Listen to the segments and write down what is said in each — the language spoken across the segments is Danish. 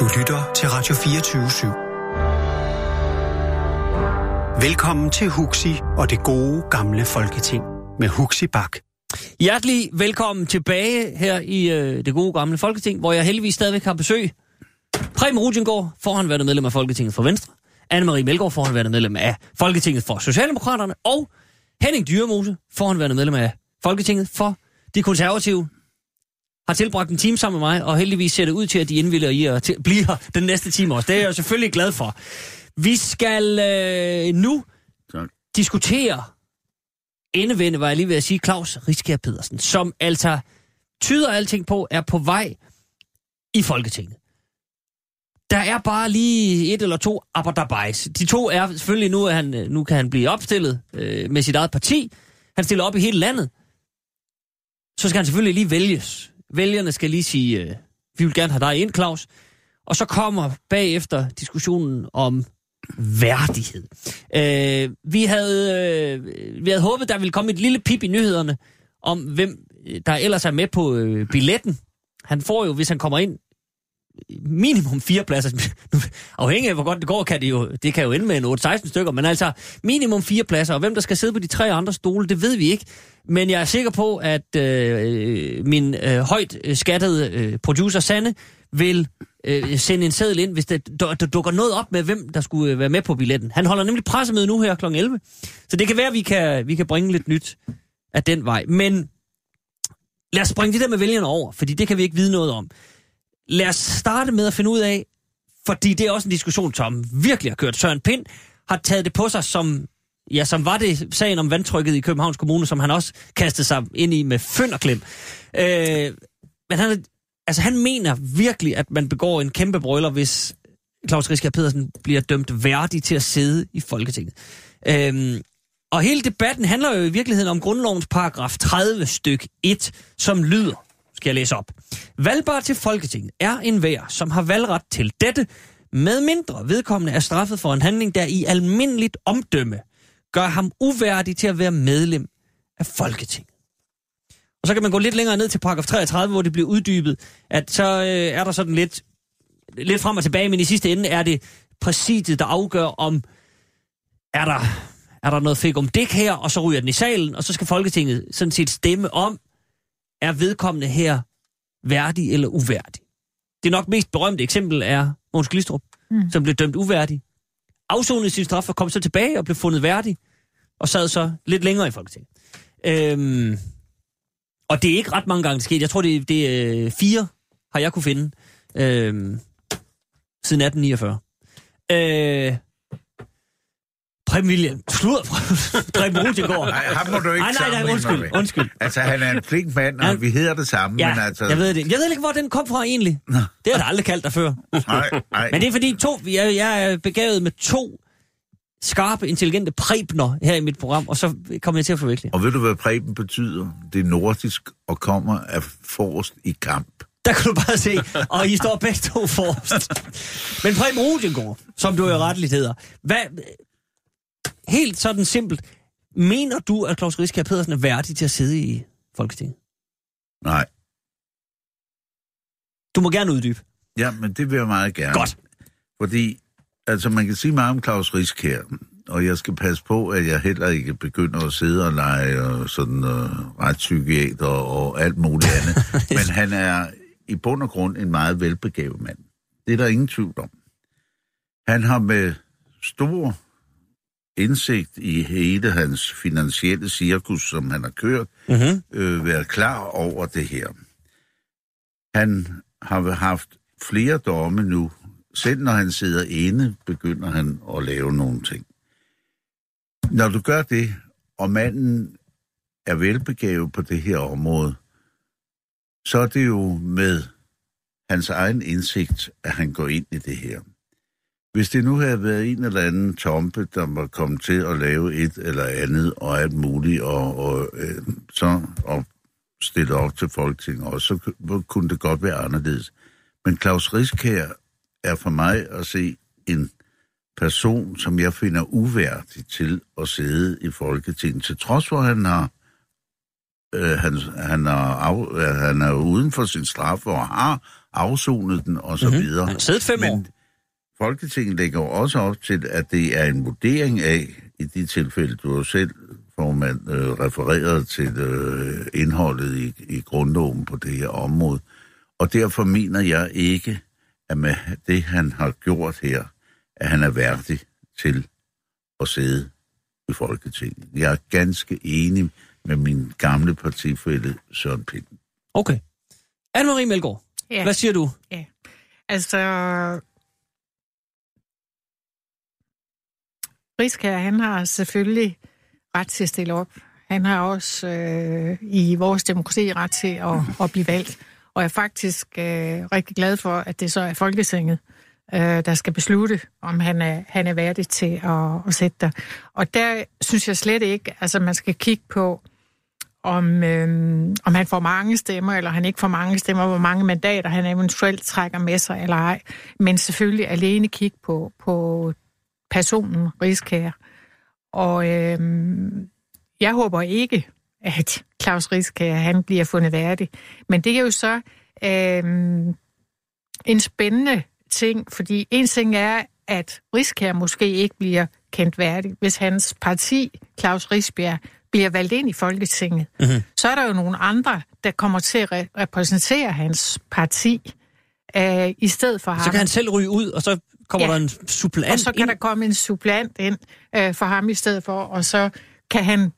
Du lytter til Radio 24 /7. Velkommen til Huxi og det gode gamle folketing med Huxi Bak. Hjertelig velkommen tilbage her i øh, det gode gamle Folketing, hvor jeg heldigvis stadigvæk har besøg. Preben Rudjengård, forhåndværende medlem af Folketinget for Venstre. Anne-Marie Melgaard, forhåndværende medlem af Folketinget for Socialdemokraterne. Og Henning Dyremose, forhåndværende medlem af Folketinget for De Konservative. Har tilbragt en time sammen med mig, og heldigvis ser det ud til, at de indvilder i at blive her den næste time også. Det er jeg selvfølgelig glad for. Vi skal øh, nu Tak. diskutere endevende, var jeg lige ved at sige, Claus Riskær Pedersen, som altså tyder alting på, er på vej i Folketinget. Der er bare lige et eller to aberdabajs. De to er selvfølgelig, nu, er han, øh, nu kan han blive opstillet øh, med sit eget parti. Han stiller op i hele landet. Så skal han selvfølgelig lige vælges. Vælgerne skal lige sige, øh, vi vil gerne have dig ind, Claus. Og så kommer bagefter diskussionen om værdighed. Øh, vi, havde, øh, vi havde håbet, der ville komme et lille pip i nyhederne om, hvem øh, der ellers er med på øh, billetten. Han får jo, hvis han kommer ind, minimum fire pladser. Nu, Afhængig af, hvor godt det går, kan det jo, det kan jo ende med en 8-16 stykker, men altså minimum fire pladser. Og hvem der skal sidde på de tre andre stole, det ved vi ikke. Men jeg er sikker på, at øh, øh min øh, højt øh, skattede øh, producer Sanne vil øh, sende en seddel ind, hvis der, der, der dukker noget op med, hvem der skulle øh, være med på billetten. Han holder nemlig pressemøde nu her kl. 11. Så det kan være, at vi kan, vi kan bringe lidt nyt af den vej. Men lad os springe det der med vælgerne over, fordi det kan vi ikke vide noget om. Lad os starte med at finde ud af, fordi det er også en diskussion, som virkelig har kørt. Søren Pind har taget det på sig som, ja, som var det sagen om vandtrykket i Københavns Kommune, som han også kastede sig ind i med fynd og klem. Øh, men han, altså, han mener virkelig, at man begår en kæmpe brøler, hvis Claus Riskær Pedersen bliver dømt værdig til at sidde i Folketinget. Øhm, og hele debatten handler jo i virkeligheden om grundlovens paragraf 30 styk 1, som lyder, skal jeg læse op. Valgbar til Folketinget er en vær, som har valgret til dette, med mindre vedkommende er straffet for en handling, der i almindeligt omdømme gør ham uværdig til at være medlem af Folketinget. Og så kan man gå lidt længere ned til paragraf 33, hvor det bliver uddybet, at så øh, er der sådan lidt, lidt frem og tilbage, men i sidste ende er det præsidiet, der afgør, om er der, er der noget fik om dæk her, og så ryger den i salen, og så skal Folketinget sådan set stemme om, er vedkommende her værdig eller uværdig. Det nok mest berømte eksempel er Måns Glistrup, mm. som blev dømt uværdig. Afsonede sin straf og kom så tilbage og blev fundet værdig, og sad så lidt længere i Folketinget. Øhm, og det er ikke ret mange gange det skete. Jeg tror, det, det er øh, fire, har jeg kunne finde, øhm, siden 1849. Øh, Preben William. Sludder. Preben Rudengård. Nej, ham må du ikke Nej, nej, nej, undskyld, med. undskyld. Altså, han er en flink mand, og Ja. vi hedder det samme, Ja, men altså... jeg ved det. Jeg ved ikke, hvor den kom fra egentlig. Det har jeg aldrig kaldt dig før. Nej, nej. Men det er fordi, to, jeg, jeg er begavet med to skarpe, intelligente præbner her i mit program, og så kommer jeg til at forvikle. Og ved du, hvad Preben betyder? Det er nordisk og kommer af forrest i kamp. Der kan du bare se, og I står begge to forrest. Men Preben Rudengård, som du jo retteligt hedder, hvad, helt sådan simpelt, mener du, at Claus Riskær Pedersen er værdig til at sidde i Folketinget? Nej. Du må gerne uddybe. Ja, men det vil jeg meget gerne. Godt. Fordi, altså man kan sige meget om Claus Risk her, og jeg skal passe på, at jeg heller ikke begynder at sidde og lege og sådan uh, retspsykiater og alt muligt andet. Men han er i bund og grund en meget velbegavet mand. Det er der ingen tvivl om. Han har med stor indsigt i hele hans finansielle cirkus, som han har kørt, Mm-hmm. øh, været klar over det her. Han har haft flere domme nu. Selv når han sidder inde, begynder han at lave nogle ting. Når du gør det, og manden er velbegavet på det her område, så er det jo med hans egen indsigt, at han går ind i det her. Hvis det nu havde været en eller anden tompe, der var kommet til at lave et eller andet og alt muligt, og, og øh, så og stille op til Folketinget også, så ku- kunne det godt være anderledes. Men Claus Risk her er for mig at se en person, som jeg finder uværdig til at sidde i Folketinget, til trods for, at han har øh, han, han, er af, øh, han er uden for sin straf og har afsonet den og så Mhm. videre. Han har siddet fem år. Folketinget lægger jo også op til, at det er en vurdering af, i de tilfælde, du har selv, formand, øh, refereret til øh, indholdet i, i grundloven på det her område. Og derfor mener jeg ikke, at med det, han har gjort her, at han er værdig til at sidde i Folketinget. Jeg er ganske enig med min gamle partifælle Søren Pind. Okay. Anne-Marie Melgaard, Ja. hvad siger du? Altså, Rigskær, han har selvfølgelig ret til at stille op. Han har også øh, i vores demokrati ret til at, at blive valgt. Og jeg er faktisk øh, rigtig glad for, at det så er Folketinget, øh, der skal beslutte, om han er, han er værdig til at, at sætte der. Og der synes jeg slet ikke, altså man skal kigge på, om, øhm, om han får mange stemmer, eller han ikke får mange stemmer, hvor mange mandater han eventuelt trækker med sig, eller ej. Men selvfølgelig alene kigge på, på personen Rigskær. Og øhm, jeg håber ikke, at Claus Rigskær, han bliver fundet værdig. Men det er jo så øhm, en spændende ting, fordi en ting er, at Rigskær måske ikke bliver kendt værdig, hvis hans parti, Claus Rigsbjerg, bliver valgt ind i Folketinget. Mhm. Så er der jo nogle andre, der kommer til at re- repræsentere hans parti, øh, i stedet for ham. Så kan han selv ryge ud, og så kommer Ja. der en suppleant Og så kan ind. der komme en supplant ind øh, for ham i stedet for, og så kan han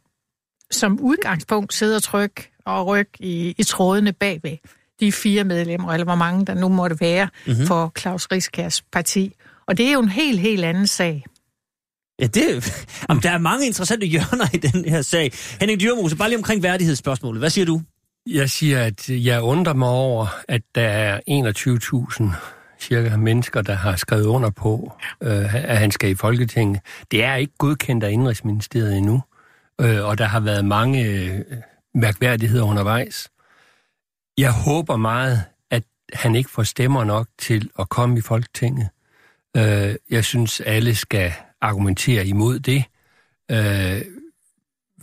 som udgangspunkt sidde og trykke og rykke i, i trådene bagved de fire medlemmer, eller hvor mange der nu måtte være Mhm. mm-hmm. for Claus Riskærs parti. Og det er jo en helt, helt anden sag. Ja, det, jamen, der er mange interessante hjørner i den her sag. Henning Dyrmose, bare lige omkring værdighedsspørgsmålet. Hvad siger du? Jeg siger, at jeg undrer mig over, at der er 21.000 cirka mennesker, der har skrevet under på, øh, at han skal i Folketinget. Det er ikke godkendt af Indrigsministeriet endnu, øh, og der har været mange øh, mærkværdigheder undervejs. Jeg håber meget, at han ikke får stemmer nok til at komme i Folketinget. Øh, jeg synes, alle skal argumentere imod det. Øh,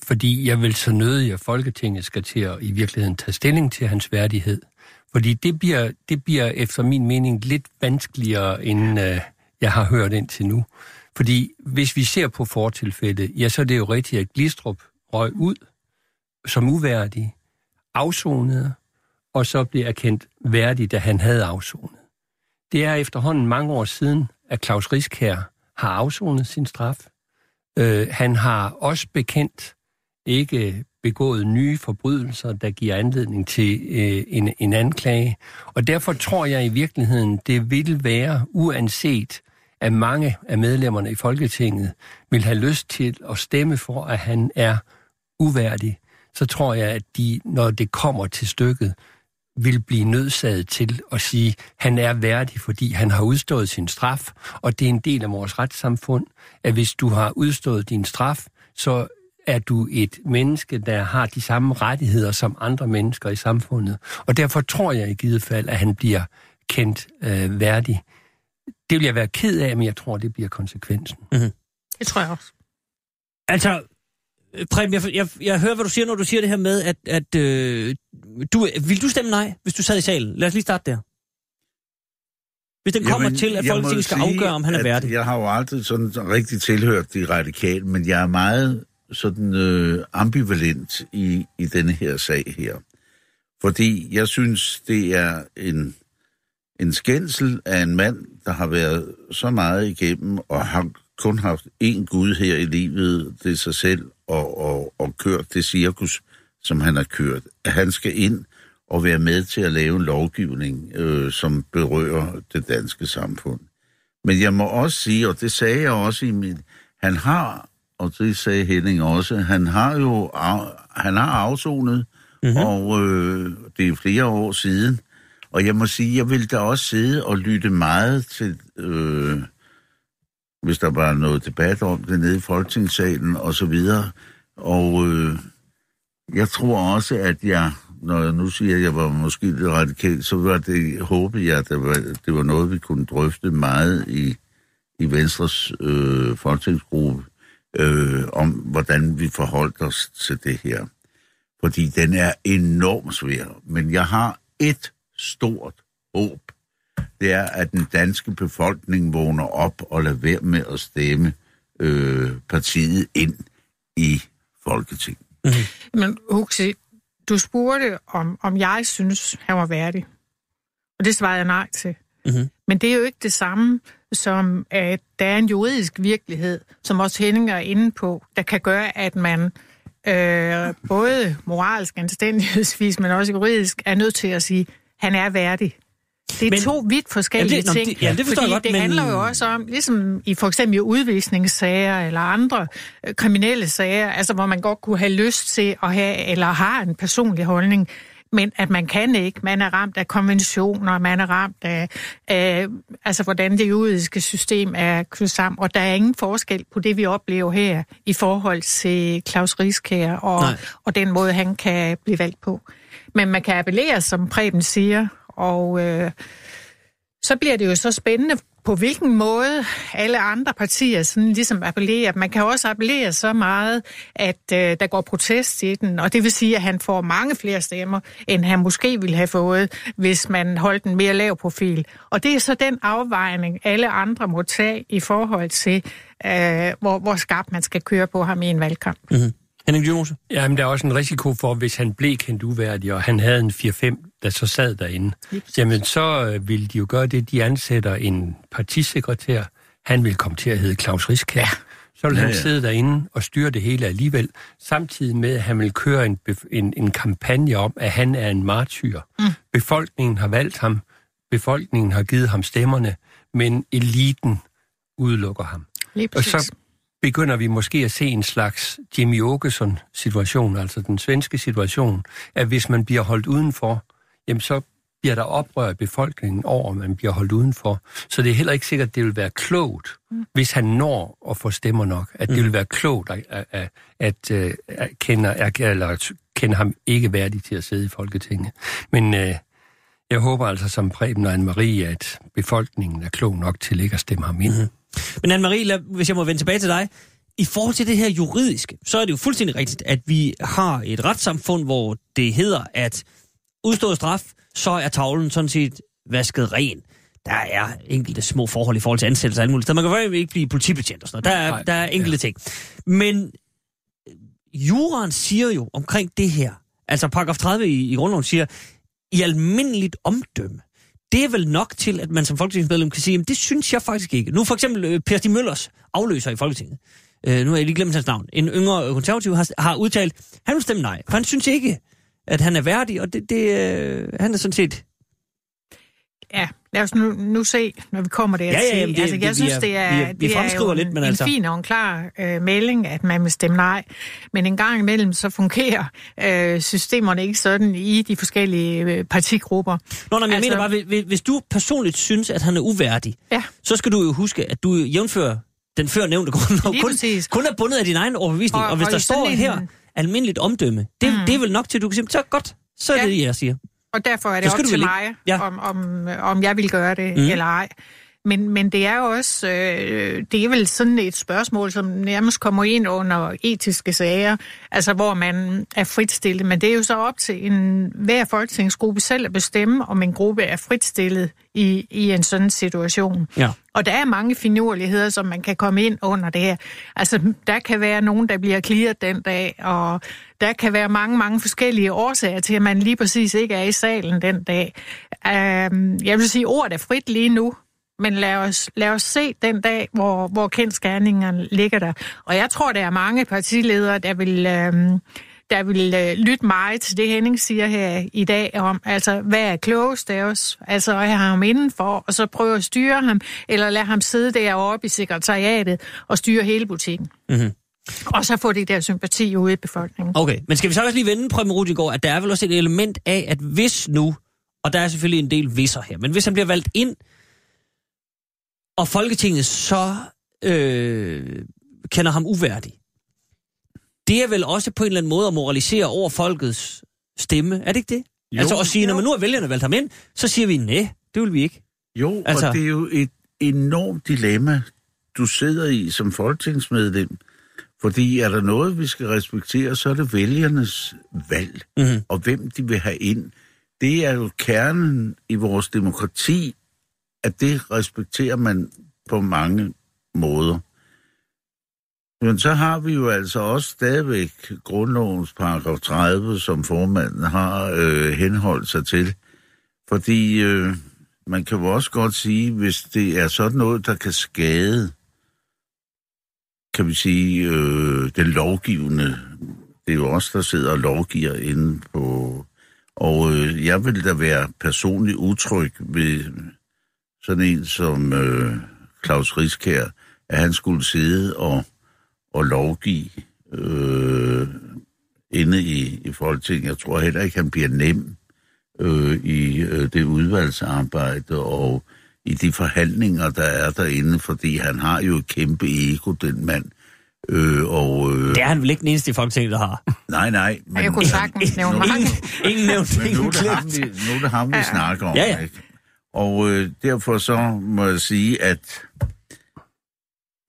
fordi jeg vil så nødig, at Folketinget skal til at i virkeligheden tage stilling til hans værdighed. Fordi det bliver, det bliver efter min mening lidt vanskeligere, end øh, jeg har hørt indtil nu. Fordi hvis vi ser på fortilfældet, ja, så er det jo rigtigt, at Glistrup røg ud som uværdig, afsonede, og så blev erkendt værdig, da han havde afsonet. Det er efterhånden mange år siden, at Claus Riskær har afsonet sin straf. Øh, han har også bekendt ikke begået nye forbrydelser, der giver anledning til øh, en, en anklage. Og derfor tror jeg i virkeligheden, det vil være uanset, at mange af medlemmerne i Folketinget vil have lyst til at stemme for, at han er uværdig, så tror jeg, at de, når det kommer til stykket, vil blive nødsaget til at sige, at han er værdig, fordi han har udstået sin straf, og det er en del af vores retssamfund, at hvis du har udstået din straf, så er du et menneske, der har de samme rettigheder som andre mennesker i samfundet. Og derfor tror jeg i givet fald, at han bliver kendt øh, værdig. Det vil jeg være ked af, men jeg tror, det bliver konsekvensen. Det tror jeg også. Altså, Preben, jeg, jeg, jeg hører, hvad du siger, når du siger det her med, at, at øh, du, vil du stemme nej, hvis du sad i salen? Lad os lige starte der. Hvis den kommer Jamen, til, at Folketinget skal sige, afgøre, om han er værdig. Jeg har jo aldrig sådan rigtig tilhørt de radikale, men jeg er meget sådan øh, ambivalent i, i denne her sag her. Fordi jeg synes, det er en, en skændsel af en mand, der har været så meget igennem og har kun haft én Gud her i livet, det er sig selv, og, og, og kørt det cirkus, som han har kørt. At han skal ind og være med til at lave en lovgivning, øh, som berører det danske samfund. Men jeg må også sige, og det sagde jeg også i min... Han har, og det sagde Henning også, han har jo han har afsonet, mm-hmm. og øh, det er flere år siden. Og jeg må sige, jeg vil da også sidde og lytte meget til, øh, hvis der var noget debat om det nede i Folketingssalen og så videre. Og øh, jeg tror også, at jeg, når jeg nu siger, at jeg var måske lidt radikal, så var det, håbede jeg, at det var, det var noget, vi kunne drøfte meget i, i Venstres øh, folketingsgruppe, øh, om hvordan vi forholdt os til det her. Fordi den er enormt svær. Men jeg har et stort håb, det er, at den danske befolkning vågner op og lader være med at stemme øh, partiet ind i Folketinget. Men Huxi, du spurgte, om, om jeg synes, han var værdig. Og det svarede jeg nej til. Mhm. Men det er jo ikke det samme som, at der er en juridisk virkelighed, som også Henning er inde på, der kan gøre, at man øh, både moralsk, anstændighedsvis, men også juridisk, er nødt til at sige, at han er værdig. Det er Men- to vidt forskellige Jamen, det- ting. det- ja, det forstår fordi jeg godt, det men- handler jo også om, ligesom i for eksempel udvisningssager eller andre øh, kriminelle sager, altså hvor man godt kunne have lyst til at have, eller har en personlig holdning, men at man kan ikke. Man er ramt af konventioner, man er ramt af, af altså hvordan det juridiske system er knyttet sammen, og der er ingen forskel på det, vi oplever her i forhold til Claus Rieskær og, Nej. og den måde, han kan blive valgt på. Men man kan appellere, som Preben siger, og øh, så bliver det jo så spændende, på hvilken måde alle andre partier sådan ligesom appellerer. Man kan også appellere så meget, at øh, der går protest i den, og det vil sige, at han får mange flere stemmer, end han måske ville have fået, hvis man holdt en mere lav profil. Og det er så den afvejning, alle andre må tage i forhold til, øh, hvor, hvor skarpt man skal køre på ham i en valgkamp. Mhm. Henning Dyrmose? Jamen, der er også en risiko for, hvis han blev kendt uværdig, og han havde en 4-5, der så sad derinde, jamen så øh, vil de jo gøre det, de ansætter en partisekretær. Han vil komme til at hedde Claus Riskær. Ja. Så vil Ja, han ja. sidde derinde og styre det hele alligevel, samtidig med, at han vil køre en, en, en kampagne om, at han er en martyr. Mm. Befolkningen har valgt ham, befolkningen har givet ham stemmerne, men eliten udelukker ham. Lige Og så begynder vi måske at se en slags Jimmy Åkesson-situation, altså den svenske situation, at hvis man bliver holdt udenfor, jamen så bliver der oprør i befolkningen over, at man bliver holdt udenfor. Så det er heller ikke sikkert, at det vil være klogt, mm. hvis han når at få stemmer nok, at det vil være klogt at, at, at, at, øh, at kende, at, kende ham ikke værdig til at sidde i Folketinget. Men øh, jeg håber altså som Preben og Anne-Marie, at befolkningen er klog nok til ikke at stemme ham ind. Mm-hmm. Men Anne-Marie, hvis jeg må vende tilbage til dig. I forhold til det her juridiske, så er det jo fuldstændig rigtigt, at vi har et retssamfund, hvor det hedder, at udstået straf, så er tavlen sådan set vasket ren. Der er enkelte små forhold i forhold til ansættelse og alt muligt. Så man kan jo ikke blive politibetjent og sådan noget. Der er, Nej, der er enkelte ting. Men juraen siger jo omkring det her, altså paragraf 30 i, i grundloven siger, i almindeligt omdømme. Det er vel nok til, at man som folketingsmedlem kan sige, at det synes jeg faktisk ikke. Nu for eksempel øh, Per Stig Møllers afløser i Folketinget. Øh, nu har jeg lige glemt hans navn. En yngre øh, konservativ har, har udtalt, han vil stemme nej, for han synes ikke, at han er værdig, og det, det, øh, han er sådan set... Ja, lad os nu, nu se, når vi kommer der Ja, ja, til. jamen det- altså, det- jeg vi synes, det er, vi er- vi det er jo lidt, en, men en altså- fin og en klar øh, melding, at man vil stemme nej. Men en gang imellem, så fungerer øh, systemerne ikke sådan i de forskellige øh, partigrupper. Nå, nej, men jeg Altså- mener bare, hvis, du personligt synes, at han er uværdig, Ja. så skal du jo huske, at du jævnfører den før nævnte grundlov Lige kun, præcis. kun er bundet af din egen overbevisning. Og, Og- og hvis og der står en- her almindeligt omdømme, det, mm. det er vel nok til, at du kan sige, så godt, så er Ja. det, jeg siger. Og derfor er det op til mig, Ja. om, om, om jeg vil gøre det mm. eller ej. Men, men det er jo også, øh, det er vel sådan et spørgsmål, som nærmest kommer ind under etiske sager, altså hvor man er fritstillet. Men det er jo så op til en hver folketingsgruppe selv at bestemme, om en gruppe er fritstillet i, i en sådan situation. Ja. Og der er mange finurligheder, som man kan komme ind under det her. Altså, der kan være nogen, der bliver clearet den dag, og der kan være mange, mange forskellige årsager til, at man lige præcis ikke er i salen den dag. Um, jeg vil sige, ordet er frit lige nu, men lad os, lad os se den dag, hvor, hvor kendskærningerne ligger der. Og jeg tror, der er mange partiledere, der vil... Um, der vil øh, lytte meget til det, Henning siger her i dag om, altså, hvad er klogest af os? Altså, at have ham indenfor, og så prøve at styre ham, eller lade ham sidde deroppe i sekretariatet og styre hele butikken. Mm-hmm. Og så få det der sympati ude i befolkningen. Okay, men skal vi så også lige vende, Preben Rudigaard, at der er vel også et element af, at hvis nu, og der er selvfølgelig en del visser her, men hvis han bliver valgt ind, og Folketinget så øh, kender ham uværdig, det er vel også på en eller anden måde at moralisere over folkets stemme, er det ikke det? Jo, altså at sige, når man nu har vælgerne valgt ham ind, så siger vi, nej, det vil vi ikke. Jo. Altså- og det er jo et enormt dilemma, du sidder i som folketingsmedlem. Fordi er der noget, vi skal respektere, så er det vælgernes valg, Mm-hmm. og hvem de vil have ind. det er jo kernen i vores demokrati, at det respekterer man på mange måder. Men så har vi jo altså også stadigvæk grundlovens paragraf 30, som formanden har øh, henholdt sig til. Fordi øh, man kan jo også godt sige, hvis det er sådan noget, der kan skade, kan vi sige, øh, den lovgivende. Det er jo os, der sidder og lovgiver inde på... Og øh, jeg vil da være personligt utryg ved sådan en som øh, Claus Riskær, at han skulle sidde og, og lovgive øh, inde i, i Folketinget. Jeg tror heller ikke, han bliver nem øh, i øh, det udvalgsarbejde og i de forhandlinger, der er derinde, fordi han har jo et kæmpe ego, den mand. Øh, og, øh, Det er han vel ikke den eneste i Folketinget, der har. nej, nej. Men, Jeg kunne sagtens nævne mange. Ingen, ingen nævnt, men nu ingen er det ham, vi, nu er det ham, vi snakker om. Ja, ja. Ikke? Og øh, derfor så må jeg sige, at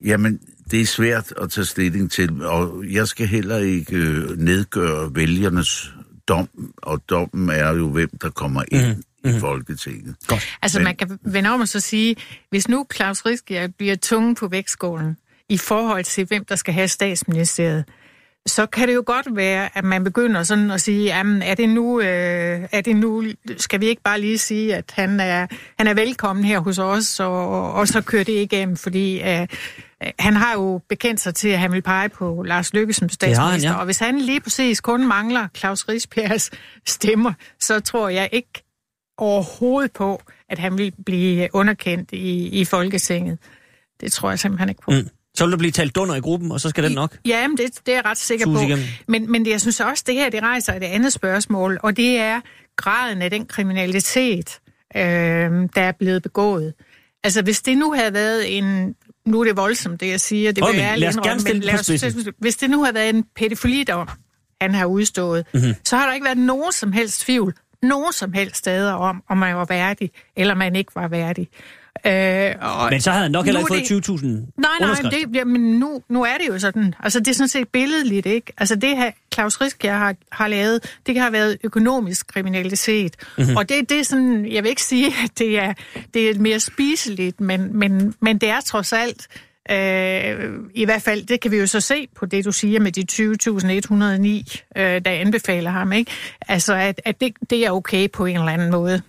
jamen, det er svært at tage stilling til, og jeg skal heller ikke øh, nedgøre vælgernes dom, og dommen er jo, hvem der kommer ind mm. i Folketinget. Altså, Men- man kan vende om og så sige, hvis nu Claus Riskær bliver tunge på vægtskålen i forhold til, hvem der skal have statsministeriet, så kan det jo godt være, at man begynder sådan at sige, jamen, er det nu, øh, er det nu skal vi ikke bare lige sige, at han er, han er velkommen her hos os, og, og så kører det igennem, fordi øh, han har jo bekendt sig til, at han vil pege på Lars Løkke som har han, statsminister, ja. og hvis han lige præcis kun mangler Claus Rigsbjergs stemmer, så tror jeg ikke overhovedet på, at han vil blive underkendt i, i Folketinget. Det tror jeg simpelthen ikke på. Mm. Så vil der blive talt dunder i gruppen, og så skal den nok. Ja, men det, det er jeg ret sikker Sus på. igennem. Men, men det, jeg synes også, det her det rejser et andet spørgsmål, og det er graden af den kriminalitet, øh, der er blevet begået. Altså, hvis det nu havde været en... Nu er det voldsomt, det jeg siger. Det Prøv, vil jeg lad os indrømme, gerne stille men lad os-. Hvis det nu havde været en pædofilidom, han har udstået, Mhm. mm-hmm. så har der ikke været nogen som helst tvivl, nogen som helst steder om, om man var værdig, eller man ikke var værdig. Øh, og Men så havde han nok heller ikke fået 20.000 Nej, nej, det, jamen, nu, nu er det jo sådan. Altså, det er sådan set billedligt, ikke? Altså, det her Claus Riskær har, har lavet, det har været økonomisk kriminalitet. Mhm. Mm-hmm. Og det, det er sådan, jeg vil ikke sige, at det er, det er mere spiseligt, men, men, men det er trods alt, øh, i hvert fald, det kan vi jo så se på det, du siger med de 20.109, øh, der anbefaler ham, ikke? Altså, at, at det, det er okay på en eller anden måde.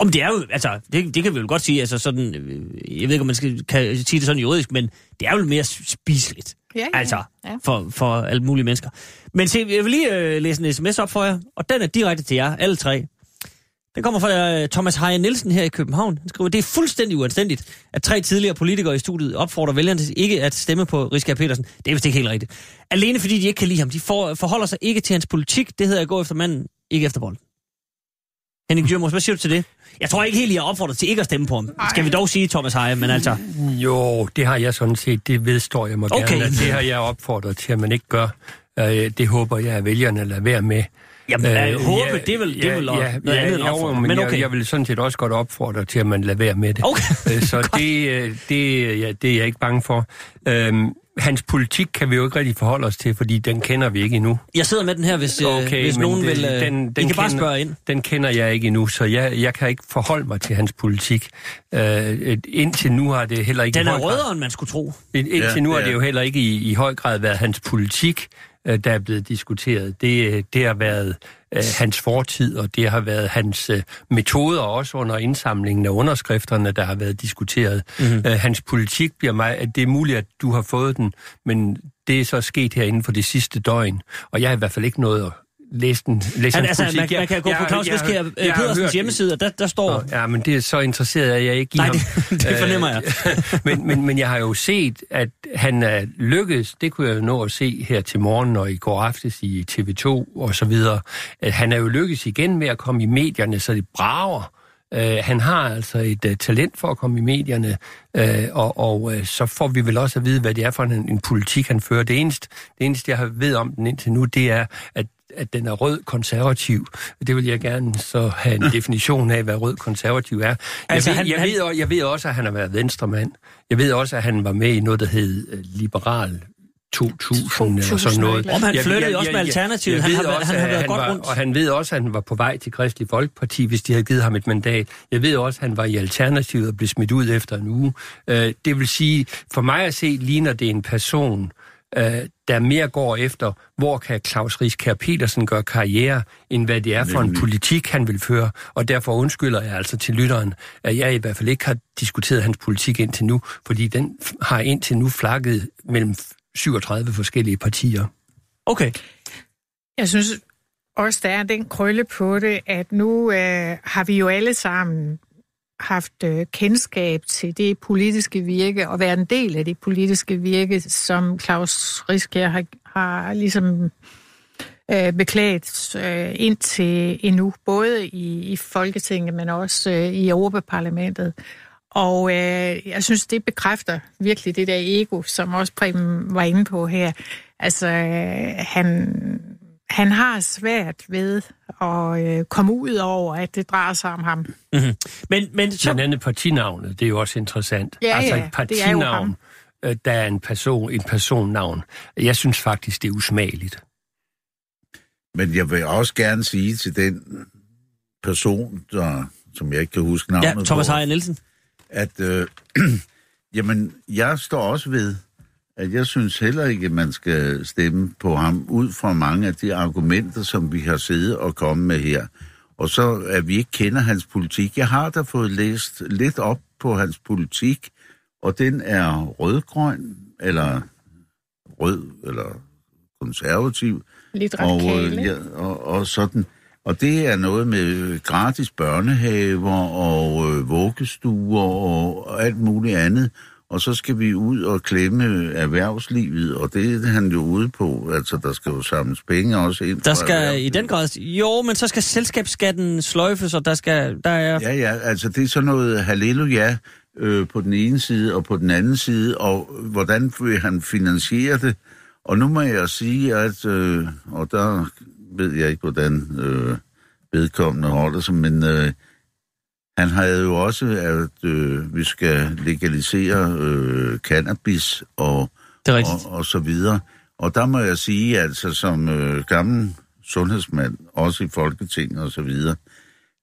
Om det er jo, altså, det, det kan vi jo godt sige, altså sådan, øh, jeg ved ikke, om man skal, kan sige det sådan juridisk, men det er jo mere spiseligt. Ja, ja, Altså, ja. for, for alle mulige mennesker. Men se, jeg vil lige øh, læse en sms op for jer, og den er direkte til jer, alle tre. Den kommer fra øh, Thomas Heje Nielsen her i København. Han skriver, det er fuldstændig uanstændigt, at tre tidligere politikere i studiet opfordrer vælgerne til ikke at stemme på Riskær Petersen. Det er vist ikke helt rigtigt. Alene fordi de ikke kan lide ham. De for, forholder sig ikke til hans politik. Det hedder at gå efter manden, ikke efter bolden. Henning Dyrmos, hvad siger du til det? Jeg tror ikke helt, I har opfordret til ikke at stemme på ham. Skal vi dog sige, Thomas Heje, men altså... Jo, det har jeg sådan set, det vedstår jeg mig Okay. gerne, at det har jeg opfordret til, at man ikke gør. Øh, det håber jeg, at vælgerne lader være med. Jamen, øh, Øh, håbe, ja, det er vel, det er vel ja, noget ja, andet ja, jo, men, Men jeg, okay. jeg vil sådan set også godt opfordre til, at man lader være med det. Okay. Øh, Så det, det, ja, det er jeg ikke bange for. Øhm, hans politik kan vi jo ikke rigtig forholde os til, fordi den kender vi ikke endnu. Jeg sidder med den her, hvis, okay, Okay, hvis nogen det- vil... Øh, den- I den kan bare kender- spørge ind. Den kender jeg ikke endnu, så jeg, jeg kan ikke forholde mig til hans politik. Øh, indtil nu har det heller ikke... Den er grad- rødere, end man skulle tro. Indtil Ja, nu har det det jo heller ikke i, i høj grad været hans politik, øh, der er blevet diskuteret. Det, øh, det har været øh, hans fortid, og det har været hans øh, metoder også under indsamlingen af underskrifterne, der har været diskuteret. Mhm. Mm-hmm. Øh, hans politik bliver mig, at det er muligt, at du har fået den, men det er så sket her inden for det sidste døgn, og jeg har i hvert fald ikke noget at læse den. Læse Han, altså, politik. man, man kan gå Jeg- på Claus Riskær øh, Pedersens hjemmeside, og der, der står... Nå, Ja, men det er så interesseret, at jeg ikke giver Nej, ham. det, det fornemmer jeg. Øh, men, men, men jeg har jo set, at han er lykkedes, det kunne jeg jo nå at se her til morgen og i går aftes i TV2 og så videre, at han er jo lykkedes igen med at komme i medierne, så det brager. Uh, han har altså et uh, talent for at komme i medierne, uh, og, og uh, så får vi vel også at vide, hvad det er for en, en politik, han fører. Det eneste, det eneste, jeg har ved om den indtil nu, det er, at at den er rød konservativ. Det vil jeg gerne så have en definition af, hvad rød konservativ er. Jeg, Altså, ved, han- jeg, han- ved, jeg ved også, at han har været venstremand. Jeg ved også, at han var med i noget, der hed øh, liberal 2000 eller sådan noget. Om han Jeg- flyttede jeg- også jeg- med jeg- Alternativet. jeg Han har også, han har at været godt var, rundt. Og han ved også, at han var på vej til Kristelig Folkeparti, hvis de havde givet ham et mandat. Jeg ved også, at han var i Alternativet og blev smidt ud efter en uge. Øh, det vil sige, for mig at se, ligner det en person, øh, der mere går efter, hvor kan Claus Rieskær Petersen gøre karriere, end hvad det er for en politik, han vil føre. Og derfor undskylder jeg altså til lytteren, at jeg i hvert fald ikke har diskuteret hans politik indtil nu, fordi den har indtil nu flakket mellem 37 forskellige partier. Okay. Jeg synes også, der er den krølle på det, at nu øh, har vi jo alle sammen haft øh, kendskab til det politiske virke og været en del af det politiske virke, som Claus Riskær har, har ligesom øh, beklaget øh, indtil endnu, både i, i Folketinget, men også øh, i Europaparlamentet. Og øh, jeg synes, det bekræfter virkelig det der ego, som også Preben var inde på her. Altså, øh, han, han har svært ved at øh, komme ud over, at det drejer sig om ham. Men, men så... Blandt andet partinavnet, det er jo også interessant. Ja, altså ja, et det er jo partinavn, ham. øh, der er en person, en personnavn. Jeg synes faktisk, det er usmageligt. Men jeg vil også gerne sige til den person, der, som jeg ikke kan huske navnet Ja, Thomas på, Heier Nielsen. at øh, jamen, jeg står også ved, at jeg synes heller ikke, at man skal stemme på ham ud fra mange af de argumenter, som vi har siddet og kommet med her. Og så at vi ikke kender hans politik. Jeg har da fået læst lidt op på hans politik, og den er rødgrøn, eller rød, eller konservativ. Lidt Og, radikale. øh, ja, og, og sådan. Og det er noget med gratis børnehaver og øh, vuggestuer og alt muligt andet. Og så skal vi ud og klemme erhvervslivet, og det er han jo ude på. Altså, der skal jo samles penge også ind Der skal i den grad... Jo, men så skal selskabsskatten sløjfes, og der skal... Der er... Ja, ja, altså det er sådan noget halleluja øh, på den ene side og på den anden side, og hvordan vil han finansiere det? Og nu må jeg sige, at, øh, og der ved jeg ikke, hvordan øh, vedkommende holder sig, men øh, han havde jo også, at øh, vi skal legalisere øh, cannabis og, Det og, og så videre. Og der må jeg sige, altså som øh, gammel sundhedsmand, også i Folketinget og så videre,